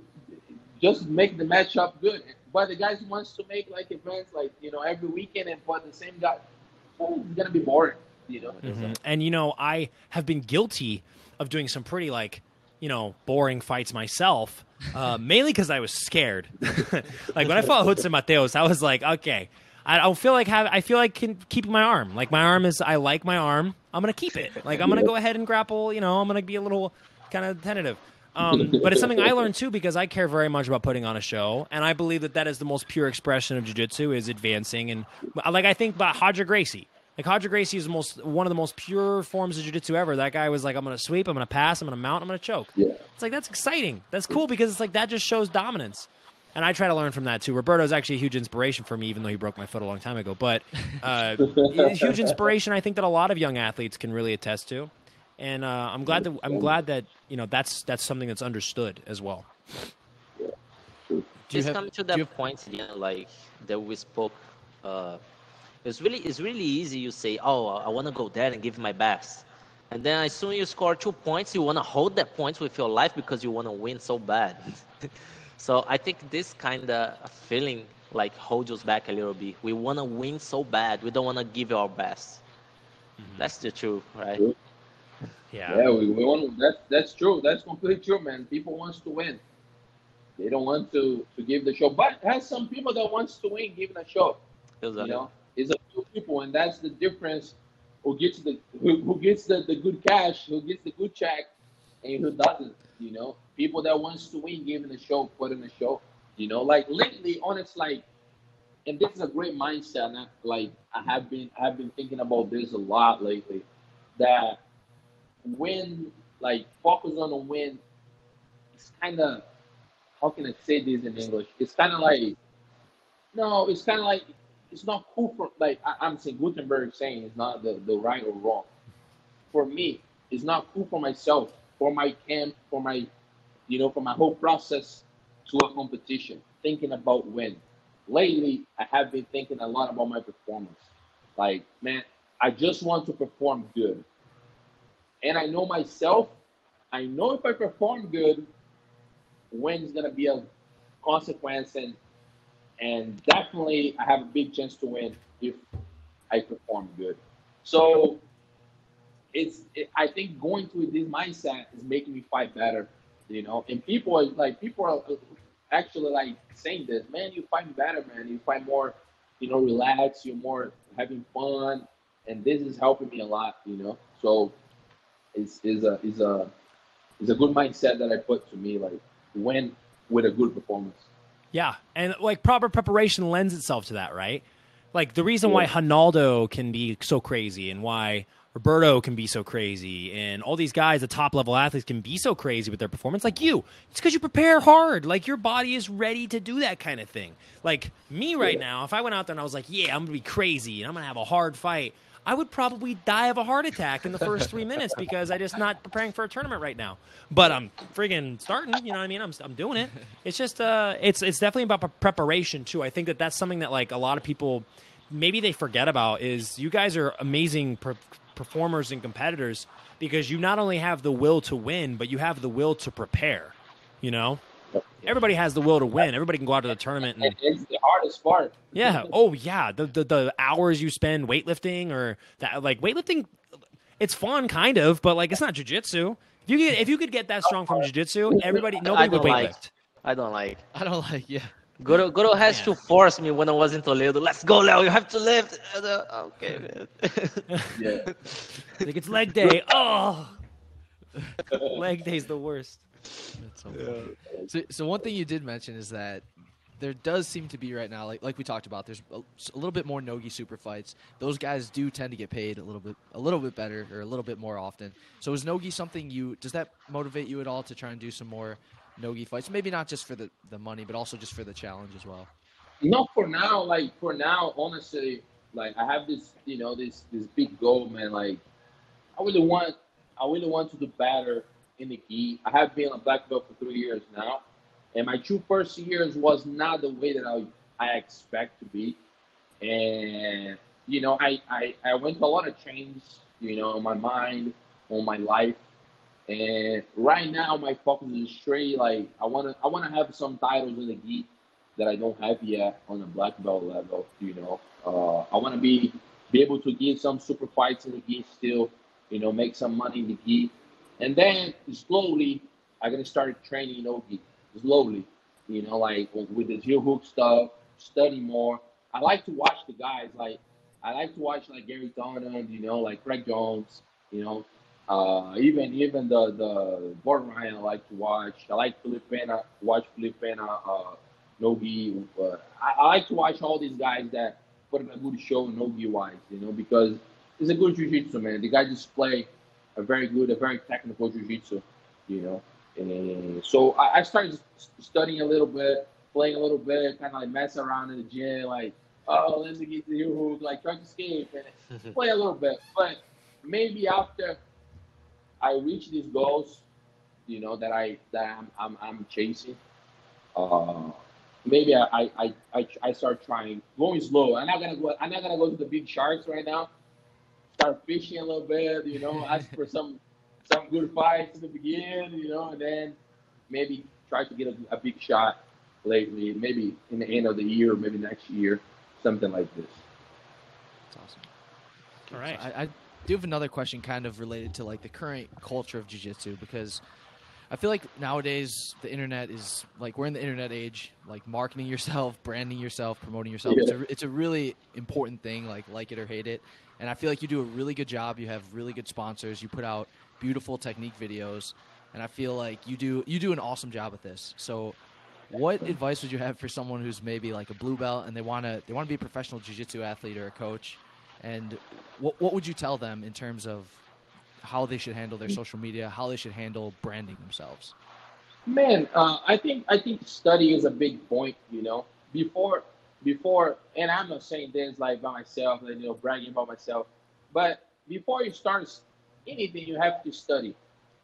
just make the matchup good. But the guys who wants to make like events like you know every weekend and put the same guy, it's gonna be boring. You know. Mhm. And you know, I have been guilty of doing some pretty like you know boring fights myself, uh, mainly because I was scared. like when I fought Hudson Mateos, I was like, okay, I don't feel like have I feel like can, keeping my arm. Like my arm is, I like my arm. I'm gonna keep it. Like I'm gonna go ahead and grapple. You know, I'm gonna be a little kind of tentative. Um, but it's something I learned too because I care very much about putting on a show, and I believe that that is the most pure expression of jiu-jitsu is advancing. And like I think about Roger Gracie, like Roger Gracie is the most one of the most pure forms of jiu-jitsu ever. That guy was like, I'm gonna sweep, I'm gonna pass, I'm gonna mount, I'm gonna choke. Yeah. It's like that's exciting. That's cool because it's like that just shows dominance. And I try to learn from that too. Roberto is actually a huge inspiration for me, even though he broke my foot a long time ago. But uh, huge inspiration. I think that a lot of young athletes can really attest to and uh, I'm glad that I'm glad that you know that's that's something that's understood as well. Just have, coming to that have... point again, like that we spoke. Uh, it's really it's really easy. You say, "Oh, I want to go there and give my best," and then as soon as you score two points, you want to hold that points with your life because you want to win so bad. so I think this kind of feeling like holds us back a little bit. We want to win so bad, we don't want to give our best. Mm-hmm. That's the truth, right? Yeah. Yeah, we, we want that's that's true. That's completely true, man. People wants to win. They don't want to to give the show, but has some people that wants to win giving a show. Exactly. You know, it's a few people, and that's the difference. Who gets the who, who gets the, the good cash, who gets the good check, and who doesn't. You know, people that wants to win giving a show, putting a show. You know, like lately, honest, like, and this is a great mindset. And I, like I have been, I have been thinking about this a lot lately. That win, like focus on the win, it's kind of how can I say this in English? It's kind of like no, it's kind of like it's not cool for like I, am saying Gutemberg saying it's not the, the right or wrong. For me, it's not cool for myself, for my camp, for my you know, for my whole process to a competition, thinking about win. Lately, I have been thinking a lot about my performance. Like, man, I just want to perform good and I know myself. I know if I perform good, when is gonna be a consequence, and and definitely I have a big chance to win if I perform good. So it's it, I think going through this mindset is making me fight better, you know. And people are like people are actually like saying this, man, you fight better, man. You fight more, you know, relaxed. You're more having fun, and this is helping me a lot, you know. So is is a is a is a good mindset that I put to me like when with a good performance. Yeah, and like proper preparation lends itself to that, right? Like the reason yeah. why Ronaldo can be so crazy and why Roberto can be so crazy and all these guys, the top level athletes, can be so crazy with their performance. Like you, it's because you prepare hard. Like your body is ready to do that kind of thing. Like me right yeah. now, if I went out there and I was like, yeah, I'm gonna be crazy and I'm gonna have a hard fight, I would probably die of a heart attack in the first three minutes because I just not preparing for a tournament right now. But I'm friggin' starting. You know what I mean? I'm I'm doing it. It's just uh, it's it's definitely about preparation too. I think that that's something that like a lot of people maybe they forget about is you guys are amazing per- performers and competitors because you not only have the will to win, but you have the will to prepare. You know everybody has the will to win. Everybody can go out to the tournament. And, it's the hardest part. yeah. Oh yeah. The, the the hours you spend weightlifting or that like weightlifting, it's fun kind of, but like it's not jujitsu. If you get if you could get that strong from jujitsu, everybody nobody would weightlift. Like. I don't like. I don't like. Yeah. Goro, Goro has yeah. to force me when I was in Toledo. Let's go, Leo. You have to lift. Uh, okay, man. yeah. like it's leg day. Oh, leg day's the worst. So, yeah. so, so one thing you did mention is that there does seem to be right now, like like we talked about, there's a, a, little bit more nogi super fights. Those guys do tend to get paid a little bit, a little bit better or a little bit more often. So is nogi something you? Does that motivate you at all to try and do some more nogi fights? Maybe not just for the the money, but also just for the challenge as well. Not for now. Like for now, honestly, like I have this, you know, this this big goal, man. Like I really want, I really want to do better in the gi. I have been a black belt for three years now, and my two first years was not the way that I I expect to be, and you know I I, I went to a lot of change, you know, on my mind, on my life, and right now my focus is straight like I wanna I wanna have some titles in the gi that I don't have yet on a black belt level, you know. Uh, I wanna be be able to give some super fights in the gi still, you know, make some money in the gi and then slowly, I'm gonna start training Nogi slowly. You know, like with the heel hook stuff, study more. I like to watch the guys. Like I like to watch like Gary Tonon, you know, like Craig Jones, you know, Uh, even even the the Ryan I like to watch. I like Felipe Pena. Watch Felipe Pena. Uh, Nogi. Uh, I, I like to watch all these guys that put in a good show Nogi wise. You know because it's a good jiu-jitsu man. The guy just play a very good, a very technical jiu-jitsu. You know. And so I, I started studying a little bit, playing a little bit, kind of like mess around in the gym, like oh, let me get the heel hook, like try to escape and play a little bit. But maybe after I reach these goals, you know, that I that I'm I'm, I'm chasing, uh, maybe I, I I I start trying going slow. I'm not gonna go. I'm not gonna go to the big sharks right now. Start fishing a little bit, you know, ask for some some good fights in the beginning, you know, and then maybe try to get a, a big shot lately, maybe in the end of the year, maybe next year something like this. That's awesome. All right. So I, I do have another question, kind of related to like the current culture of jiu-jitsu, because I feel like nowadays the internet is like we're in the internet age. Like marketing yourself, branding yourself, promoting yourself. It's, a, it's a really important thing. Like like it or hate it. And I feel like you do a really good job. You have really good sponsors. You put out beautiful technique videos, and I feel like you do you do an awesome job with this. So what advice would you have for someone who's maybe like a blue belt and they want to they want to be a professional jiu-jitsu athlete or a coach and what, what would you tell them in terms of how they should handle their social media how they should handle branding themselves man uh, i think i think study is a big point you know before before and i'm not saying this like by myself like you know bragging about myself but before you start anything you have to study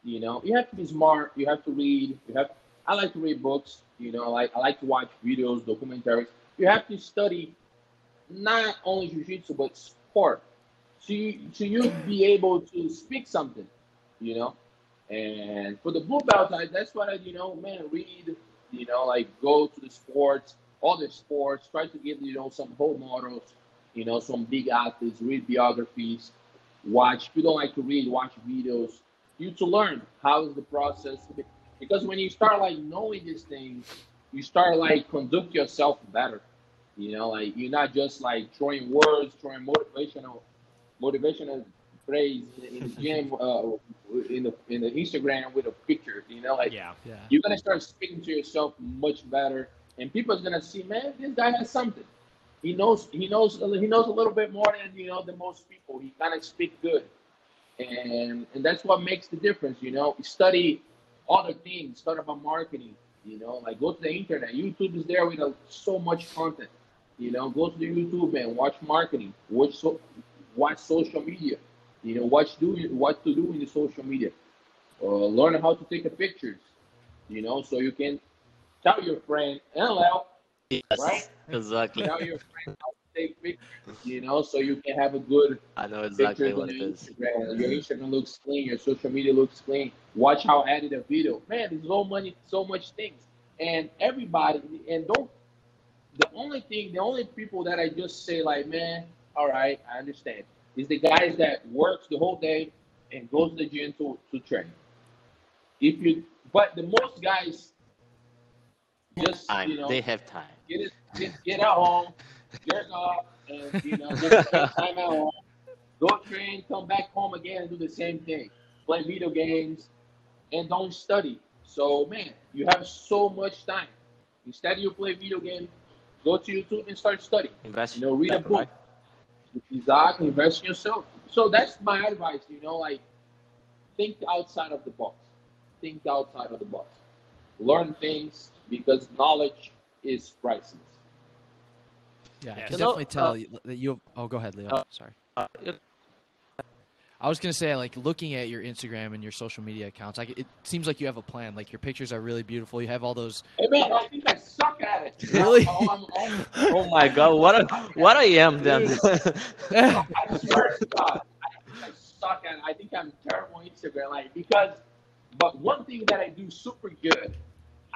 you know you have to be smart you have to read you have i like to read books you know, like I like to watch videos, documentaries. You have to study not only jiu-jitsu but sport. So you you be able to speak something, you know. And for the blue belt, I, that's what I, you know, man, read, you know, like go to the sports, all the sports, try to get, you know, some role models, you know, some big athletes, read biographies, watch. If you don't like to read, watch videos. You to learn how is the process. Because when you start like knowing these things, you start like conduct yourself better. You know, like you're not just like throwing words, throwing motivational, motivational phrase in the gym, uh, in the in the Instagram with a picture. You know, like yeah, yeah. you're gonna start speaking to yourself much better, and people people's gonna see, man, this guy has something. He knows, he knows, he knows a little bit more than you know than most people. He kind of speak good, and and that's what makes the difference. You know, study other things, start about marketing. You know, like go to the internet. YouTube is there with uh, so much content. You know, go to the YouTube and watch marketing. Watch so, watch social media. You know, watch do what to do in the social media. Uh, learn how to take the pictures. You know, so you can tell your friend, hello, Yes, right? exactly. Tell your friend how to take pictures. You know, so you can have a good I know exactly what it is. Instagram. Your Instagram looks clean. Your social media looks clean. Watch how I edit a video. Man, there's so many, so much things, and everybody. And don't. The only thing, the only people that I just say like, man, all right, I understand, is the guys that works the whole day and goes to the gym to to train. If you, but the most guys just Time. you know They have time. get it, get, get at home, jerk off, and you know, just spend time at home. Go train, come back home again, and do the same thing. Play video games, and don't study. So man, you have so much time. Instead, you play video game. Go to YouTube and start studying. Invest. You know, read a book. right? Exactly, invest in yourself. So that's my advice. You know, like think outside of the box. Think outside of the box. Learn things because knowledge is priceless. Yeah, I can You know, definitely tell uh, you- that you. Oh, go ahead, Leo. uh, Sorry. Uh, it- I was gonna say, like, looking at your Instagram and your social media accounts, like, it seems like you have a plan. Like, your pictures are really beautiful. You have all those. Hey man, I think I suck at it. Really? I'm- I'm- I'm- oh my God! What a, what I am then? I swear to God, I think I suck at it. I think I'm terrible on Instagram, like because. But one thing that I do super good,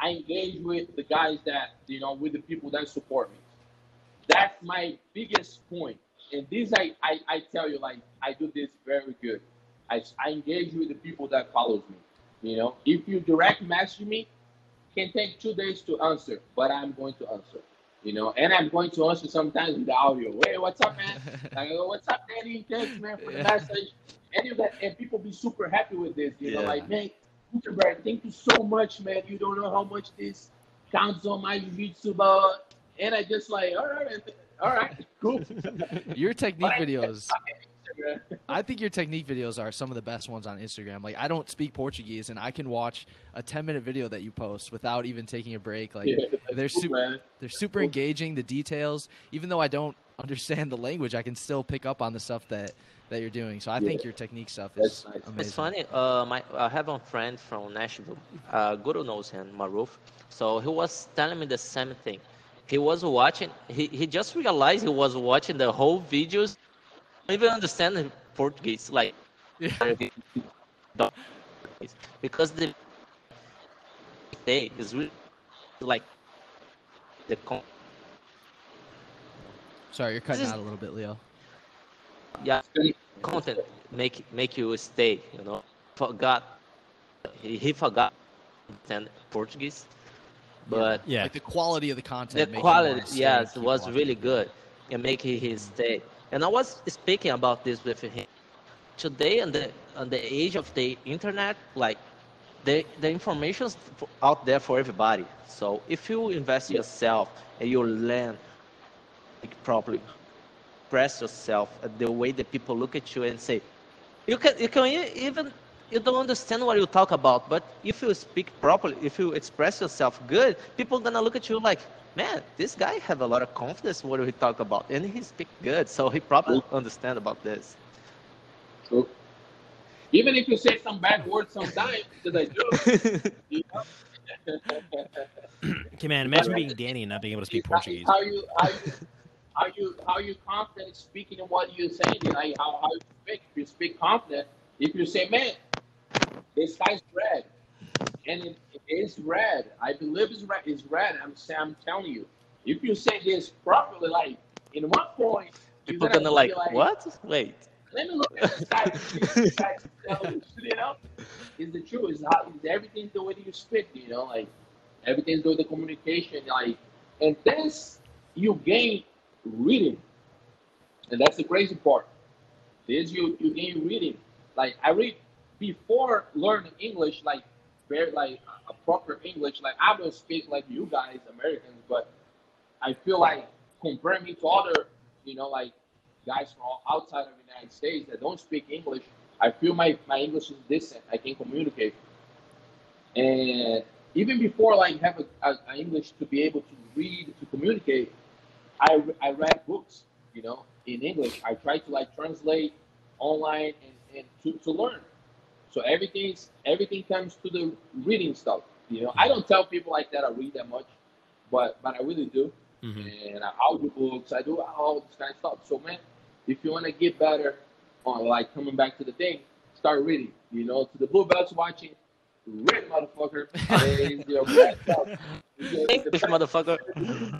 I engage with the guys that you know, with the people that support me. That's my biggest point. And this, I, I, I tell you, like I do this very good. I, I engage with the people that follows me. You know, if you direct message me, can take two days to answer, but I'm going to answer. You know, and I'm going to answer sometimes with the audio. Hey, what's up, man? I go, oh, what's up, Danny? Thanks, man, for the Yeah. message. And you got, and people be super happy with this. You know, Yeah. like, man, Thank you so much, man. You don't know how much this counts on my YouTube. Uh, and I just like, all right, all right, cool. Your technique videos. I think your technique videos are some of the best ones on Instagram. Like I don't speak Portuguese, and I can watch a ten minute video that you post without even taking a break. Like Yeah, they're cool, super, man. they're super engaging. The details, even though I don't understand the language, I can still pick up on the stuff that that you're doing. So I think your technique stuff is nice. amazing. It's funny. Uh, my I have a friend from Nashville. Uh, Guru knows him, Maruf. So he was telling me the same thing. He was watching. He, he just realized he was watching the whole videos. Don't even understand the Portuguese, like because the day is really like the con- Sorry, you're cutting is- out a little bit, Leo. yeah content make make you stay. You know, forgot he, he forgot to understand Portuguese, but Yeah. Like the quality of the content. the quality stay yes and was watching. really good and making his stay and i was speaking about this with him today on the on the age of the internet like the the information's out there for everybody so if you invest yourself and you learn like, properly express yourself uh, the way that people look at you and say you can you can even you don't understand what you talk about but if you speak properly if you express yourself good people gonna look at you like man this guy have a lot of confidence in what he talk about and he speak good so he probably understand about this True. Even if you say some bad words sometimes, because I do, you know. Okay, man. Imagine being Danny and not being able to speak Portuguese. How you how you how you how you confident speaking in what you're saying, like how, how you speak. If you speak confident, if you say, "Man, this guy's red," and it, it is red, I believe it's red. It's red. I'm I'm telling you. If you say this properly, like in one point, people gonna be like what wait Let me look at the side. the side to tell you, you know, is the truth. Is how is everything the way that you speak. You know, like everything's the way the communication. Like, and this you gain reading, and that's the crazy part. Is you you gain reading. Like I read before learning English, like very like a proper English. Like I don't speak like you guys Americans, but I feel like comparing me to other, you know, like guys from outside of the United States that don't speak English, I feel my, my English is decent. I can communicate. And even before like have a, a, a English to be able to read to communicate, I, I read books, you know, in English. I try to like translate online and, and to, to learn. So everything's everything comes to the reading stuff. You know, I don't tell people like that I read that much, but but I really do Mhm. and I audiobooks. I do all this kind of stuff. So man, if you want to get better on like coming back to the thing, start reading. You know, to the blue belts watching, read motherfucker. And, you know, bad stuff. You get the English best- motherfucker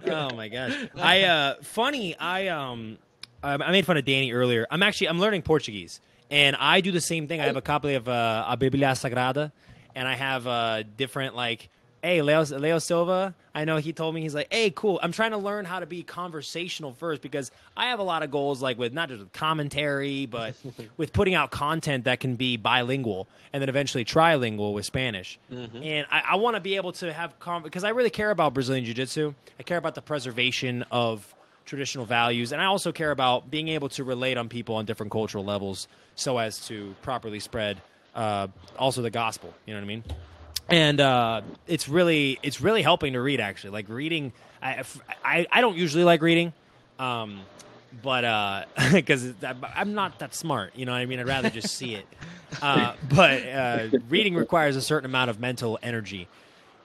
Oh my gosh. I uh funny, I um I I made fun of Danny earlier. I'm actually I'm learning Portuguese. And I do the same thing. I have a copy of uh, a Biblia Sagrada and I have uh different like Hey, Leo, Leo Silva, I know he told me, he's like, hey, cool. I'm trying to learn how to be conversational first because I have a lot of goals, like with not just with commentary, but with putting out content that can be bilingual and then eventually trilingual with Spanish. And I, I want to be able to have, because I really care about Brazilian Jiu Jitsu. I care about the preservation of traditional values. And I also care about being able to relate on people on different cultural levels so as to properly spread uh, also the gospel. You know what I mean? And uh, it's really it's really helping to read actually. Like reading i i, I don't usually like reading um, but because i'm not that smart you know what i mean? I'd rather just see it. Uh, but uh, reading requires a certain amount of mental energy.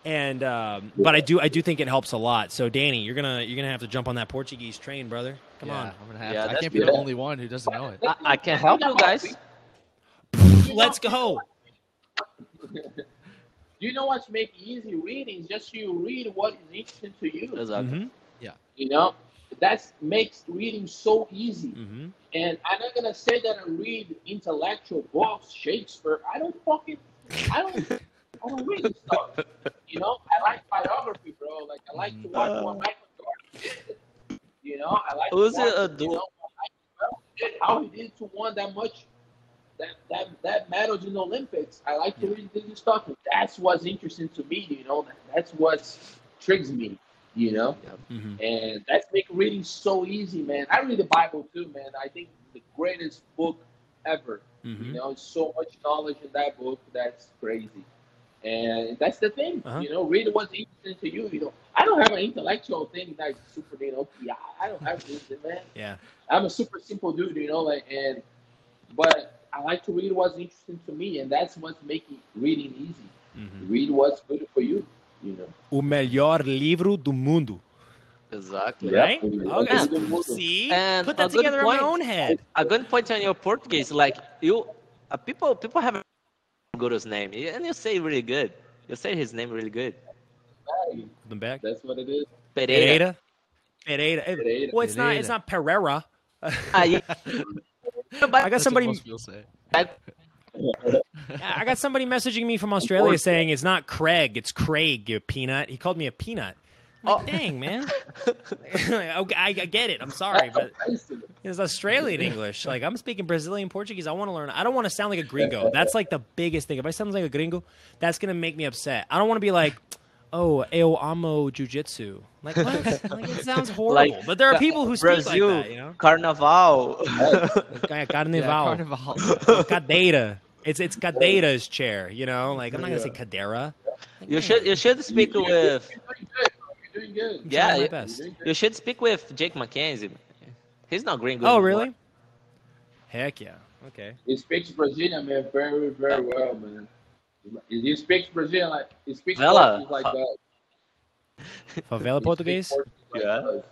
And um, but i do i do think it helps a lot. So danny you're gonna you're gonna have to jump on that portuguese train brother. Come yeah, on. I'm gonna have Yeah, to. I can't be the only one who doesn't know it. I, I can help you guys. Let's go. Do you know what's make easy reading? Just you read what is interesting to you. exactly Mhm, You know, that makes reading so easy. mhm. And I'm not gonna say that I read intellectual books, Shakespeare. I don't fucking, I don't, I don't read this stuff. You know, I like biography, bro. Like I like to watch what Michael Jordan You know, I like Who's watching, it, uh, you know, how he did to want that much that that that medals in the Olympics. I like to read this stuff. That's what's interesting to me. You know, that's what triggers me. You know, Mhm. and that's make reading so easy, man. I read the Bible too, man. I think the greatest book ever. You Mhm. know, so much knowledge in that book. That's crazy. And that's the thing, Uh-huh. you know, read what's interesting to you. You know, I don't have an intellectual thing that's super, you know, yeah, I don't have this, man. Yeah. I'm a super simple dude, you know, like, and, but I like to read what's interesting to me, and that's what's making reading easy. Read what's good for you, you know. O melhor livro do mundo. Exactly. Yeah. Right? Okay. Yeah. See? And Put that good together in my own head. A good point on your Portuguese, like you, uh, people, people have a Guru's name, and you say really good. You say his name really good. Hey, Them back. That's what it is. Pereira. Pereira. Pereira. Pereira. Well, it's not. It's not Pereira. Ah, yeah. I got somebody. what most people say. I got somebody messaging me from Australia saying it's not Craig, it's Craig. You peanut. He called me a peanut. I'm like, oh. dang man. okay, I, I get it. I'm sorry, but it's Australian English. Like I'm speaking Brazilian Portuguese. I want to learn. I don't want to sound like a gringo. That's like the biggest thing. If I sound like a gringo, that's gonna make me upset. I don't want to be like, oh, eu amo jujitsu. Like what? like it sounds horrible. Like, but there are people who speak Brazil, like that. You know, Carnaval. Yeah, Carnival. Yeah, Carnival. Cadeira. It's it's Cadeira's chair, you know. Like I'm not gonna say Cadeira. you should you should speak with You're doing good. You're doing good. Yeah, trying best. You're doing you should speak with Jake Mackenzie. He's not gringo. Oh anymore. really? Heck yeah. Okay. He speaks Brazilian, man, very, very well, man. He speaks Brazilian like he speaks Vela. Portuguese like uh, that. Favela He Portuguese. speaks Portuguese like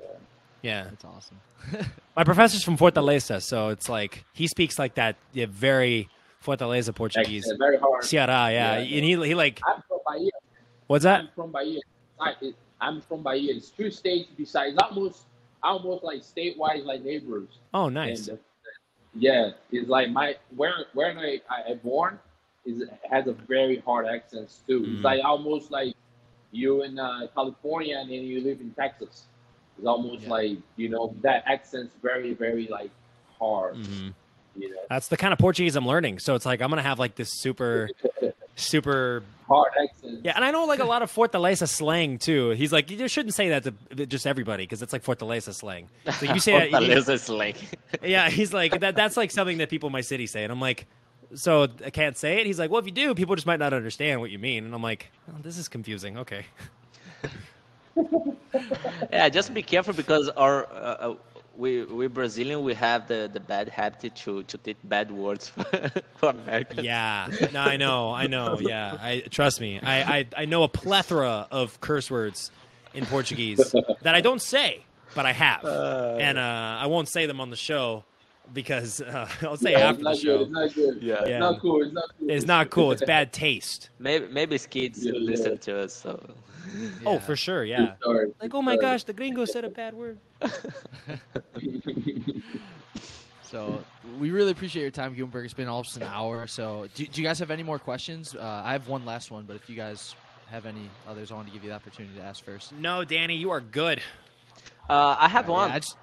Yeah. Yeah. That's awesome. My professor's from Fortaleza, so it's like he speaks like that. Yeah, very Fortaleza Portuguese. Accent, very hard. Ceará, yeah. Yeah. And he he like I'm from Bahia. what's that? I'm from Bahia. I- it- I'm from Bahia. It's two states besides almost almost like statewide like neighbors. Oh, nice. And, uh, yeah, it's like my where where I I I born is has a very hard accent too. Mhm. It's like almost like you in uh, California and then you live in Texas. It's almost Yeah. like you know that accent's very very like hard. hmm You know, That's the kind of Portuguese I'm learning. So it's like I'm gonna have like this super, super. hard accent. Yeah, and I know like a lot of Fortaleza slang too. He's like, you shouldn't say that to just everybody because it's like Fortaleza slang. So you say that. you- Fortaleza is like Yeah, he's like that. That's like something that people in my city say, and I'm like, so I can't say it. He's like, well, if you do, people just might not understand what you mean, and I'm like, oh, this is confusing. Okay, yeah. Just be careful because our uh, uh, we we Brazilian we have the, the bad habit to to take bad words for Americans. yeah, no, I know, I know, yeah, I trust me, I, I I know a plethora of curse words in Portuguese that I don't say, but I have, and uh, I won't say them on the show because uh, I'll say Yeah, after it's the not good. show. It's not good. Yeah. It's not cool. It's not cool. It's not cool. It's bad taste. Maybe maybe kids Yeah, yeah. listen to us. So Oh, for sure, yeah. Sorry. Like, oh my Sorry. gosh, the gringo said a bad word. So we really appreciate your time, Gutemberg. It's been almost an hour. So do, do you guys have any more questions? Uh, I have one last one, but if you guys have any others, I want to give you the opportunity to ask first. No, Danny, you are good. uh, I have Yeah, one. I just-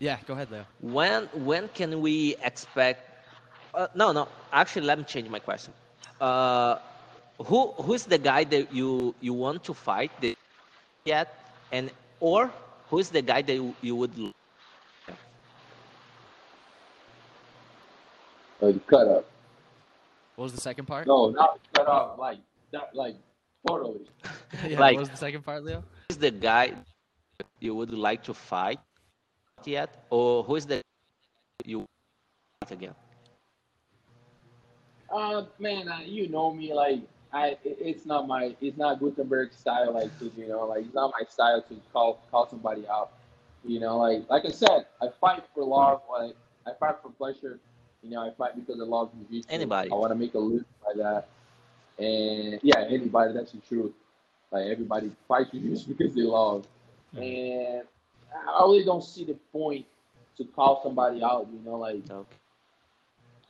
yeah, go ahead, Leo. When when can we expect? Uh, no, no. Actually, let me change my question. Uh, who who's the guy that you you want to fight that yet, and or who's the guy that you, you would? l- Uh, cut up. What was the second part? No, not cut off. Like that. Like totally. yeah, Like- what was the second part, Leo? Who's the guy you would like to fight yet, or who is the you fight again? Uh, man, uh, you know me. Like I it's not my, it's not Gutemberg style. Like to, you know, like it's not my style to call call somebody out. You know, like like I said, I fight for love. Like I fight for pleasure. You know, I fight because I love jiu-jitsu. Anybody. I want to make a living by that. And yeah, anybody. That's the truth. Like everybody fights jiu-jitsu because they love. And I really don't see the point to call somebody out. You know, like Okay.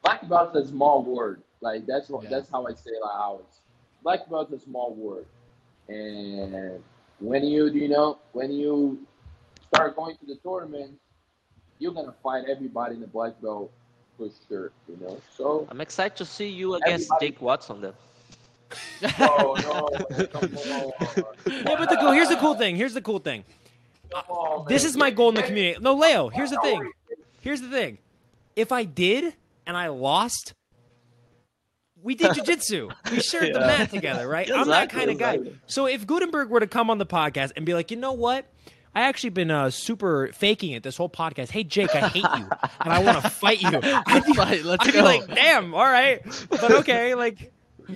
black belt is a small word. Like that's what Yeah. that's how I say it like always. Black belt is a small word, and when you do you know when you start going to the tournament, you're gonna fight everybody in the black belt for sure. You know, so I'm excited to see you against Everybody- Jake Watson then. oh no, come on, Yeah, but the cool, here's the cool thing. Here's the cool thing. Come This is my goal in the community. No, Leo, here's the thing. Here's the thing. If I did and I lost, we did jujitsu. We shared the mat together, right? I'm that kind of guy. exactly. So if Gutemberg were to come on the podcast and be like, you know what? I actually been uh, super faking it this whole podcast. Hey Jake, I hate you and I want to fight you. I'd be, let's I'd be go. like, damn, all right, but okay, like,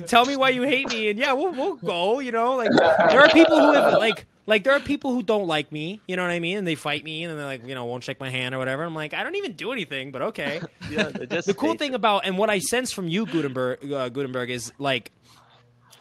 tell me why you hate me, and yeah, we'll we'll go. You know, like there are people who have like like there are people who don't like me. You know what I mean? And they fight me, and they're like, you know, won't shake my hand or whatever. I'm like, I don't even do anything, but okay. Yeah, just the cool thing about and what I sense from you, Gutemberg, uh, Gutemberg, is like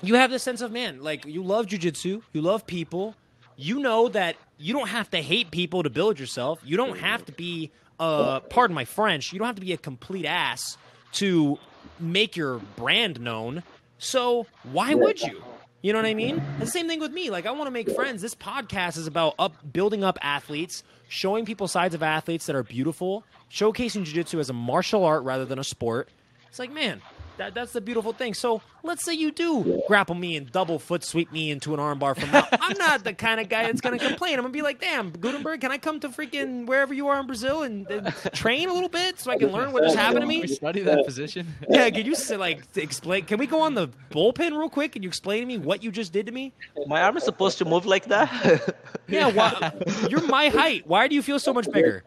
you have this sense of man, like you love jujitsu, you love people, you know that you don't have to hate people to build yourself. You don't have to be, uh, pardon my French, you don't have to be a complete ass to make your brand known. So why would you? You know what I mean? And the same thing with me. Like I want to make friends. This podcast is about up building up athletes, showing people sides of athletes that are beautiful, showcasing jiu-jitsu as a martial art rather than a sport. It's like, man, that, that's the beautiful thing. So let's say you do grapple me and double foot sweep me into an armbar from out. I'm not the kind of guy that's gonna complain. I'm gonna be like, damn, Gutemberg, can I come to freaking wherever you are in Brazil and, and train a little bit so I can learn what just happened to Can we me? study that position? Yeah, can you say, like explain? Can we go on the bullpen real quick? Can you explain to me what you just did to me? My arm is supposed to move like that. Yeah, why, you're my height. Why do you feel so much bigger?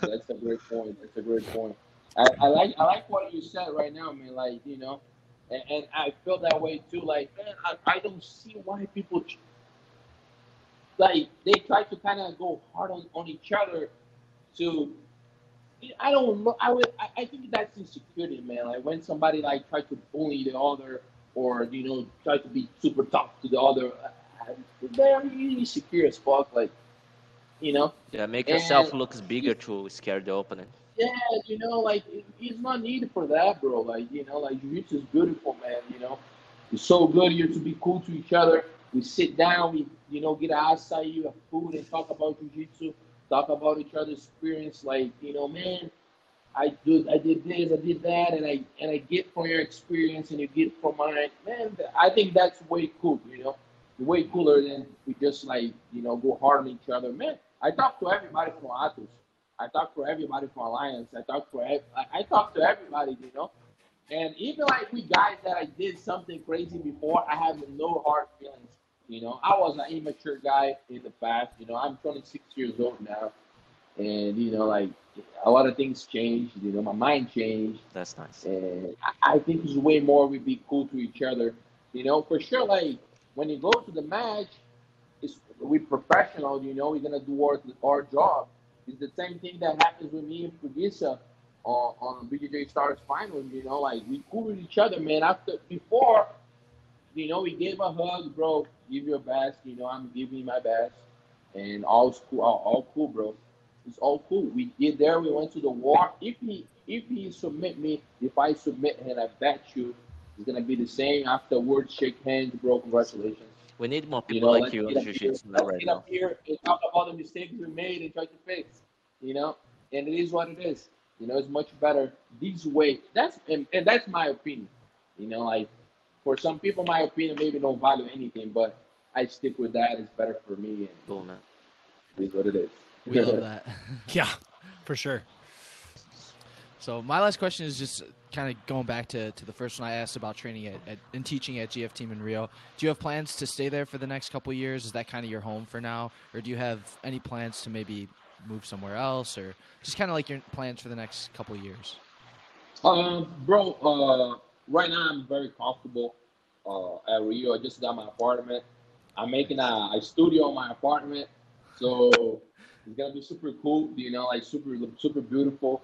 That's a great point. That's a great point. I, I like I like what you said right now, man. Like you know, and, and I feel that way too. Like man, I, I don't see why people like they try to kind of go hard on, on each other. To I don't know. I would. I, I think that's insecurity, man. Like when somebody like try to bully the other, or you know, try to be super tough to the other. They're really insecure as fuck. Like you know. yeah, make yourself look bigger to scare the opponent. Yeah, you know, like it, it's not needed for that, bro. Like you know, like jiu-jitsu is beautiful, man. You know, it's so good here to be cool to each other. We sit down, we you know get an acai, a food, and talk about jiu-jitsu, talk about each other's experience. Like you know, man, I did I did this, I did that, and I and I get from your experience, and you get from mine. Man, I think that's way cool. You know, way cooler than we just like you know go hard on each other. Man, I talk to everybody from Atos. I talk for everybody from Alliance. I talk to ev- I I talk to everybody, you know. And even like we guys that I did something crazy before, I have no hard feelings. You know, I was an immature guy in the past. You know, I'm 26 years old now, and you know, like a lot of things changed. You know, my mind changed. That's nice. And I, I think it's way more we be cool to each other. You know, for sure. Like when you go to the match, it's we professional. You know, we're gonna do our our job. It's the same thing that happens with me and Preguiça on on BJJ Stars finals. You know, like we cool with each other, man. After before, you know, we gave a hug, bro. Give your best. You know, I'm giving my best, and all cool. All, all cool, bro. It's all cool. We did there. We went to the war. If he if he submit me, if I submit him, I bet you it's gonna be the same. Afterwards, shake hands, bro. Congratulations. We need more You people know, like let's you get in up here, jiu-jitsu right get now. up here and talk about the mistakes we made and try to fix. You know, and it is what it is. You know, it's much better this way. That's and, and that's my opinion. You know, like for some people, my opinion maybe don't value anything, but I stick with that. It's better for me, and Cool, man. it is what it is. We love that. Yeah, for sure. So my last question is just kind of going back to, to the first one I asked about training at, at and teaching at GF Team in Rio. Do you have plans to stay there for the next couple years? Is that kind of your home for now, or do you have any plans to maybe move somewhere else, or just kind of like your plans for the next couple years? Um, bro, uh, right now I'm very comfortable uh, at Rio. I just got my apartment. I'm making a, a studio in my apartment, so it's gonna be super cool. You know, like super, super beautiful.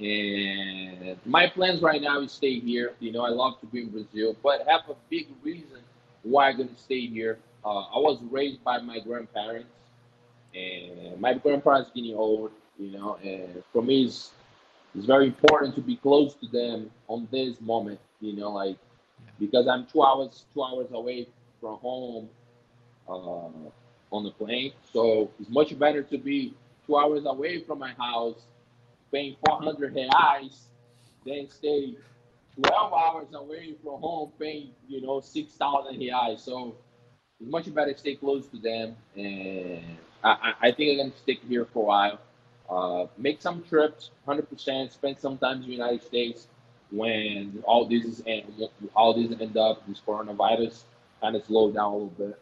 And my plans right now is stay here. You know, I love to be in Brazil, but have a big reason why I'm gonna stay here. Uh, I was raised by my grandparents, and my grandparents getting old. You know, and for me, it's it's very important to be close to them on this moment, you know, like because I'm two hours two hours away from home. uh, on the plane. So it's much better to be two hours away from my house, paying 400 reais, than stay 12 hours away from home, paying you know 6,000 reais. So it's much better to stay close to them, and I, I think I'm gonna stick here for a while. Uh, make some trips, 100%. Spend some time in the United States when all this is and all this end up this coronavirus kind of slow down a little bit.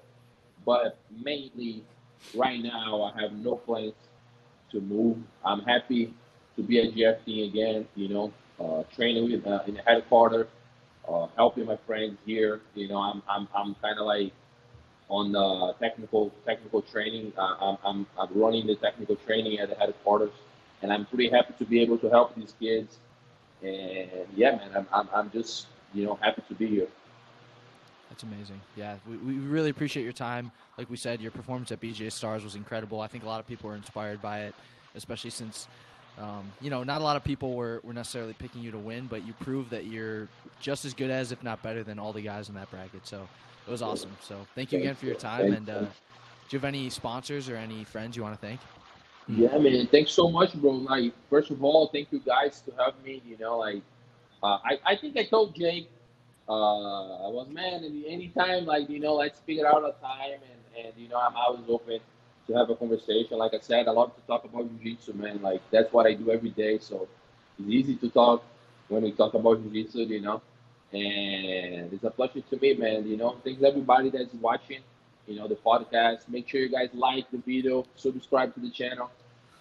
But mainly, right now, I have no plans to move. I'm happy to be at GFT again. You know, uh, training with, uh, in the headquarters, uh, helping my friends here. You know, I'm I'm I'm kind of like on the technical technical training. Uh, I'm, I'm I'm running the technical training at the headquarters, and I'm pretty happy to be able to help these kids. And yeah, man, I'm I'm, I'm just you know happy to be here. That's amazing. Yeah, we, we really appreciate your time. Like we said, your performance at BJJ Stars was incredible. I think a lot of people were inspired by it, especially since, um, you know, not a lot of people were, were necessarily picking you to win, but you proved that you're just as good as, if not better than, all the guys in that bracket. So it was awesome. So thank you again for your time. And uh, do you have any sponsors or any friends you want to thank? Yeah, man. Thanks so much, bro. Like, first of all, thank you guys to have me. You know, like, uh, I, I think I told Jake, uh, I was, man, any anytime, like, you know, let's figure out a time. And, and, you know, I'm always open to have a conversation. Like I said, I love to talk about jiu-jitsu, man. Like, that's what I do every day. So it's easy to talk when we talk about jiu-jitsu, you know. And it's a pleasure to me, man. You know, thanks everybody that's watching, you know, the podcast. Make sure you guys like the video, subscribe to the channel.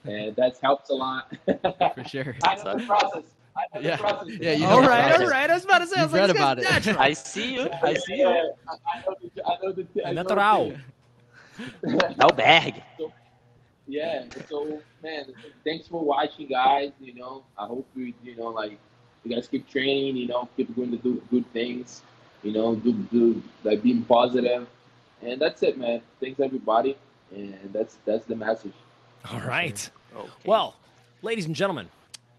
And that helps a lot. For sure. I know the process. Yeah. process. Yeah, you know All the right, process. all right. I was about to say, I was You've like, read about it. natural. I see you. I see you. I I know the, I know the, I know Natural. thing. No bag. Yeah. So, man, thanks for watching, guys. You know, I hope you, you know, like, you guys keep training. You know, keep going to do good things. You know, do do like being positive. positive, and that's it, man. Thanks everybody, and that's that's the message. All right. Okay. Well, ladies and gentlemen,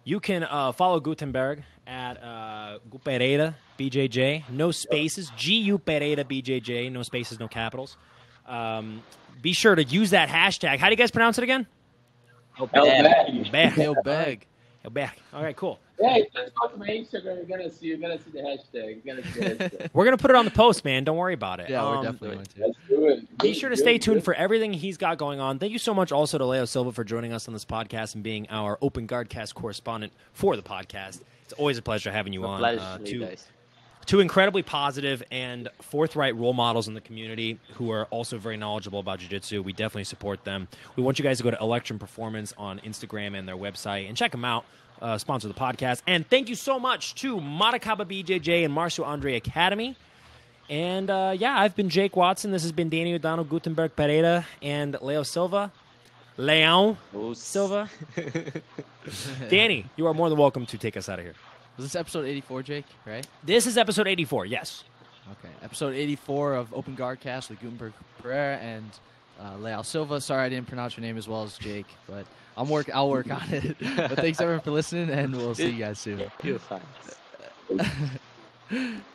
you can uh, follow Gutemberg at uh, Gu Pereira BJJ. No spaces. G U Pereira BJJ. No spaces. No capitals. Um, be sure to use that hashtag. How do you guys pronounce it again? Hell, bad. man. Back. Hail bag. Back. All right. Cool. Hey, just go to my Instagram. You're gonna see. You're gonna see the hashtag. You're gonna see hashtag. We're gonna put it on the post, man. Don't worry about it. Yeah, we're Um, definitely going to. Let's do it. Be sure to stay tuned for everything he's got going on. Thank you so much also to Leo Silva for joining us on this podcast and being our Open Guardcast correspondent for the podcast. It's always a pleasure having you a on. pleasure Uh, to two, guys. Two incredibly positive and forthright role models in the community who are also very knowledgeable about jiu-jitsu. We definitely support them. We want you guys to go to Electrum Performance on Instagram and their website and check them out. Uh, sponsor the podcast. And thank you so much to Matakaba BJJ and Marcio Andre Academy. And uh, yeah, I've been Jake Watson. This has been Danny O'Donnell, Gutemberg Pereira, and Leo Silva. Leon Who's- Silva. Danny, you are more than welcome to take us out of here. Was this episode 84, Jake? Right? This is episode 84, yes. Okay. Episode 84 of Open Guard Cast with Gutemberg Pereira and uh, Leal Silva. Sorry I didn't pronounce your name as well as Jake, but I'm work. I'll work on it. but thanks everyone for listening, and we'll see you guys soon. You're fine.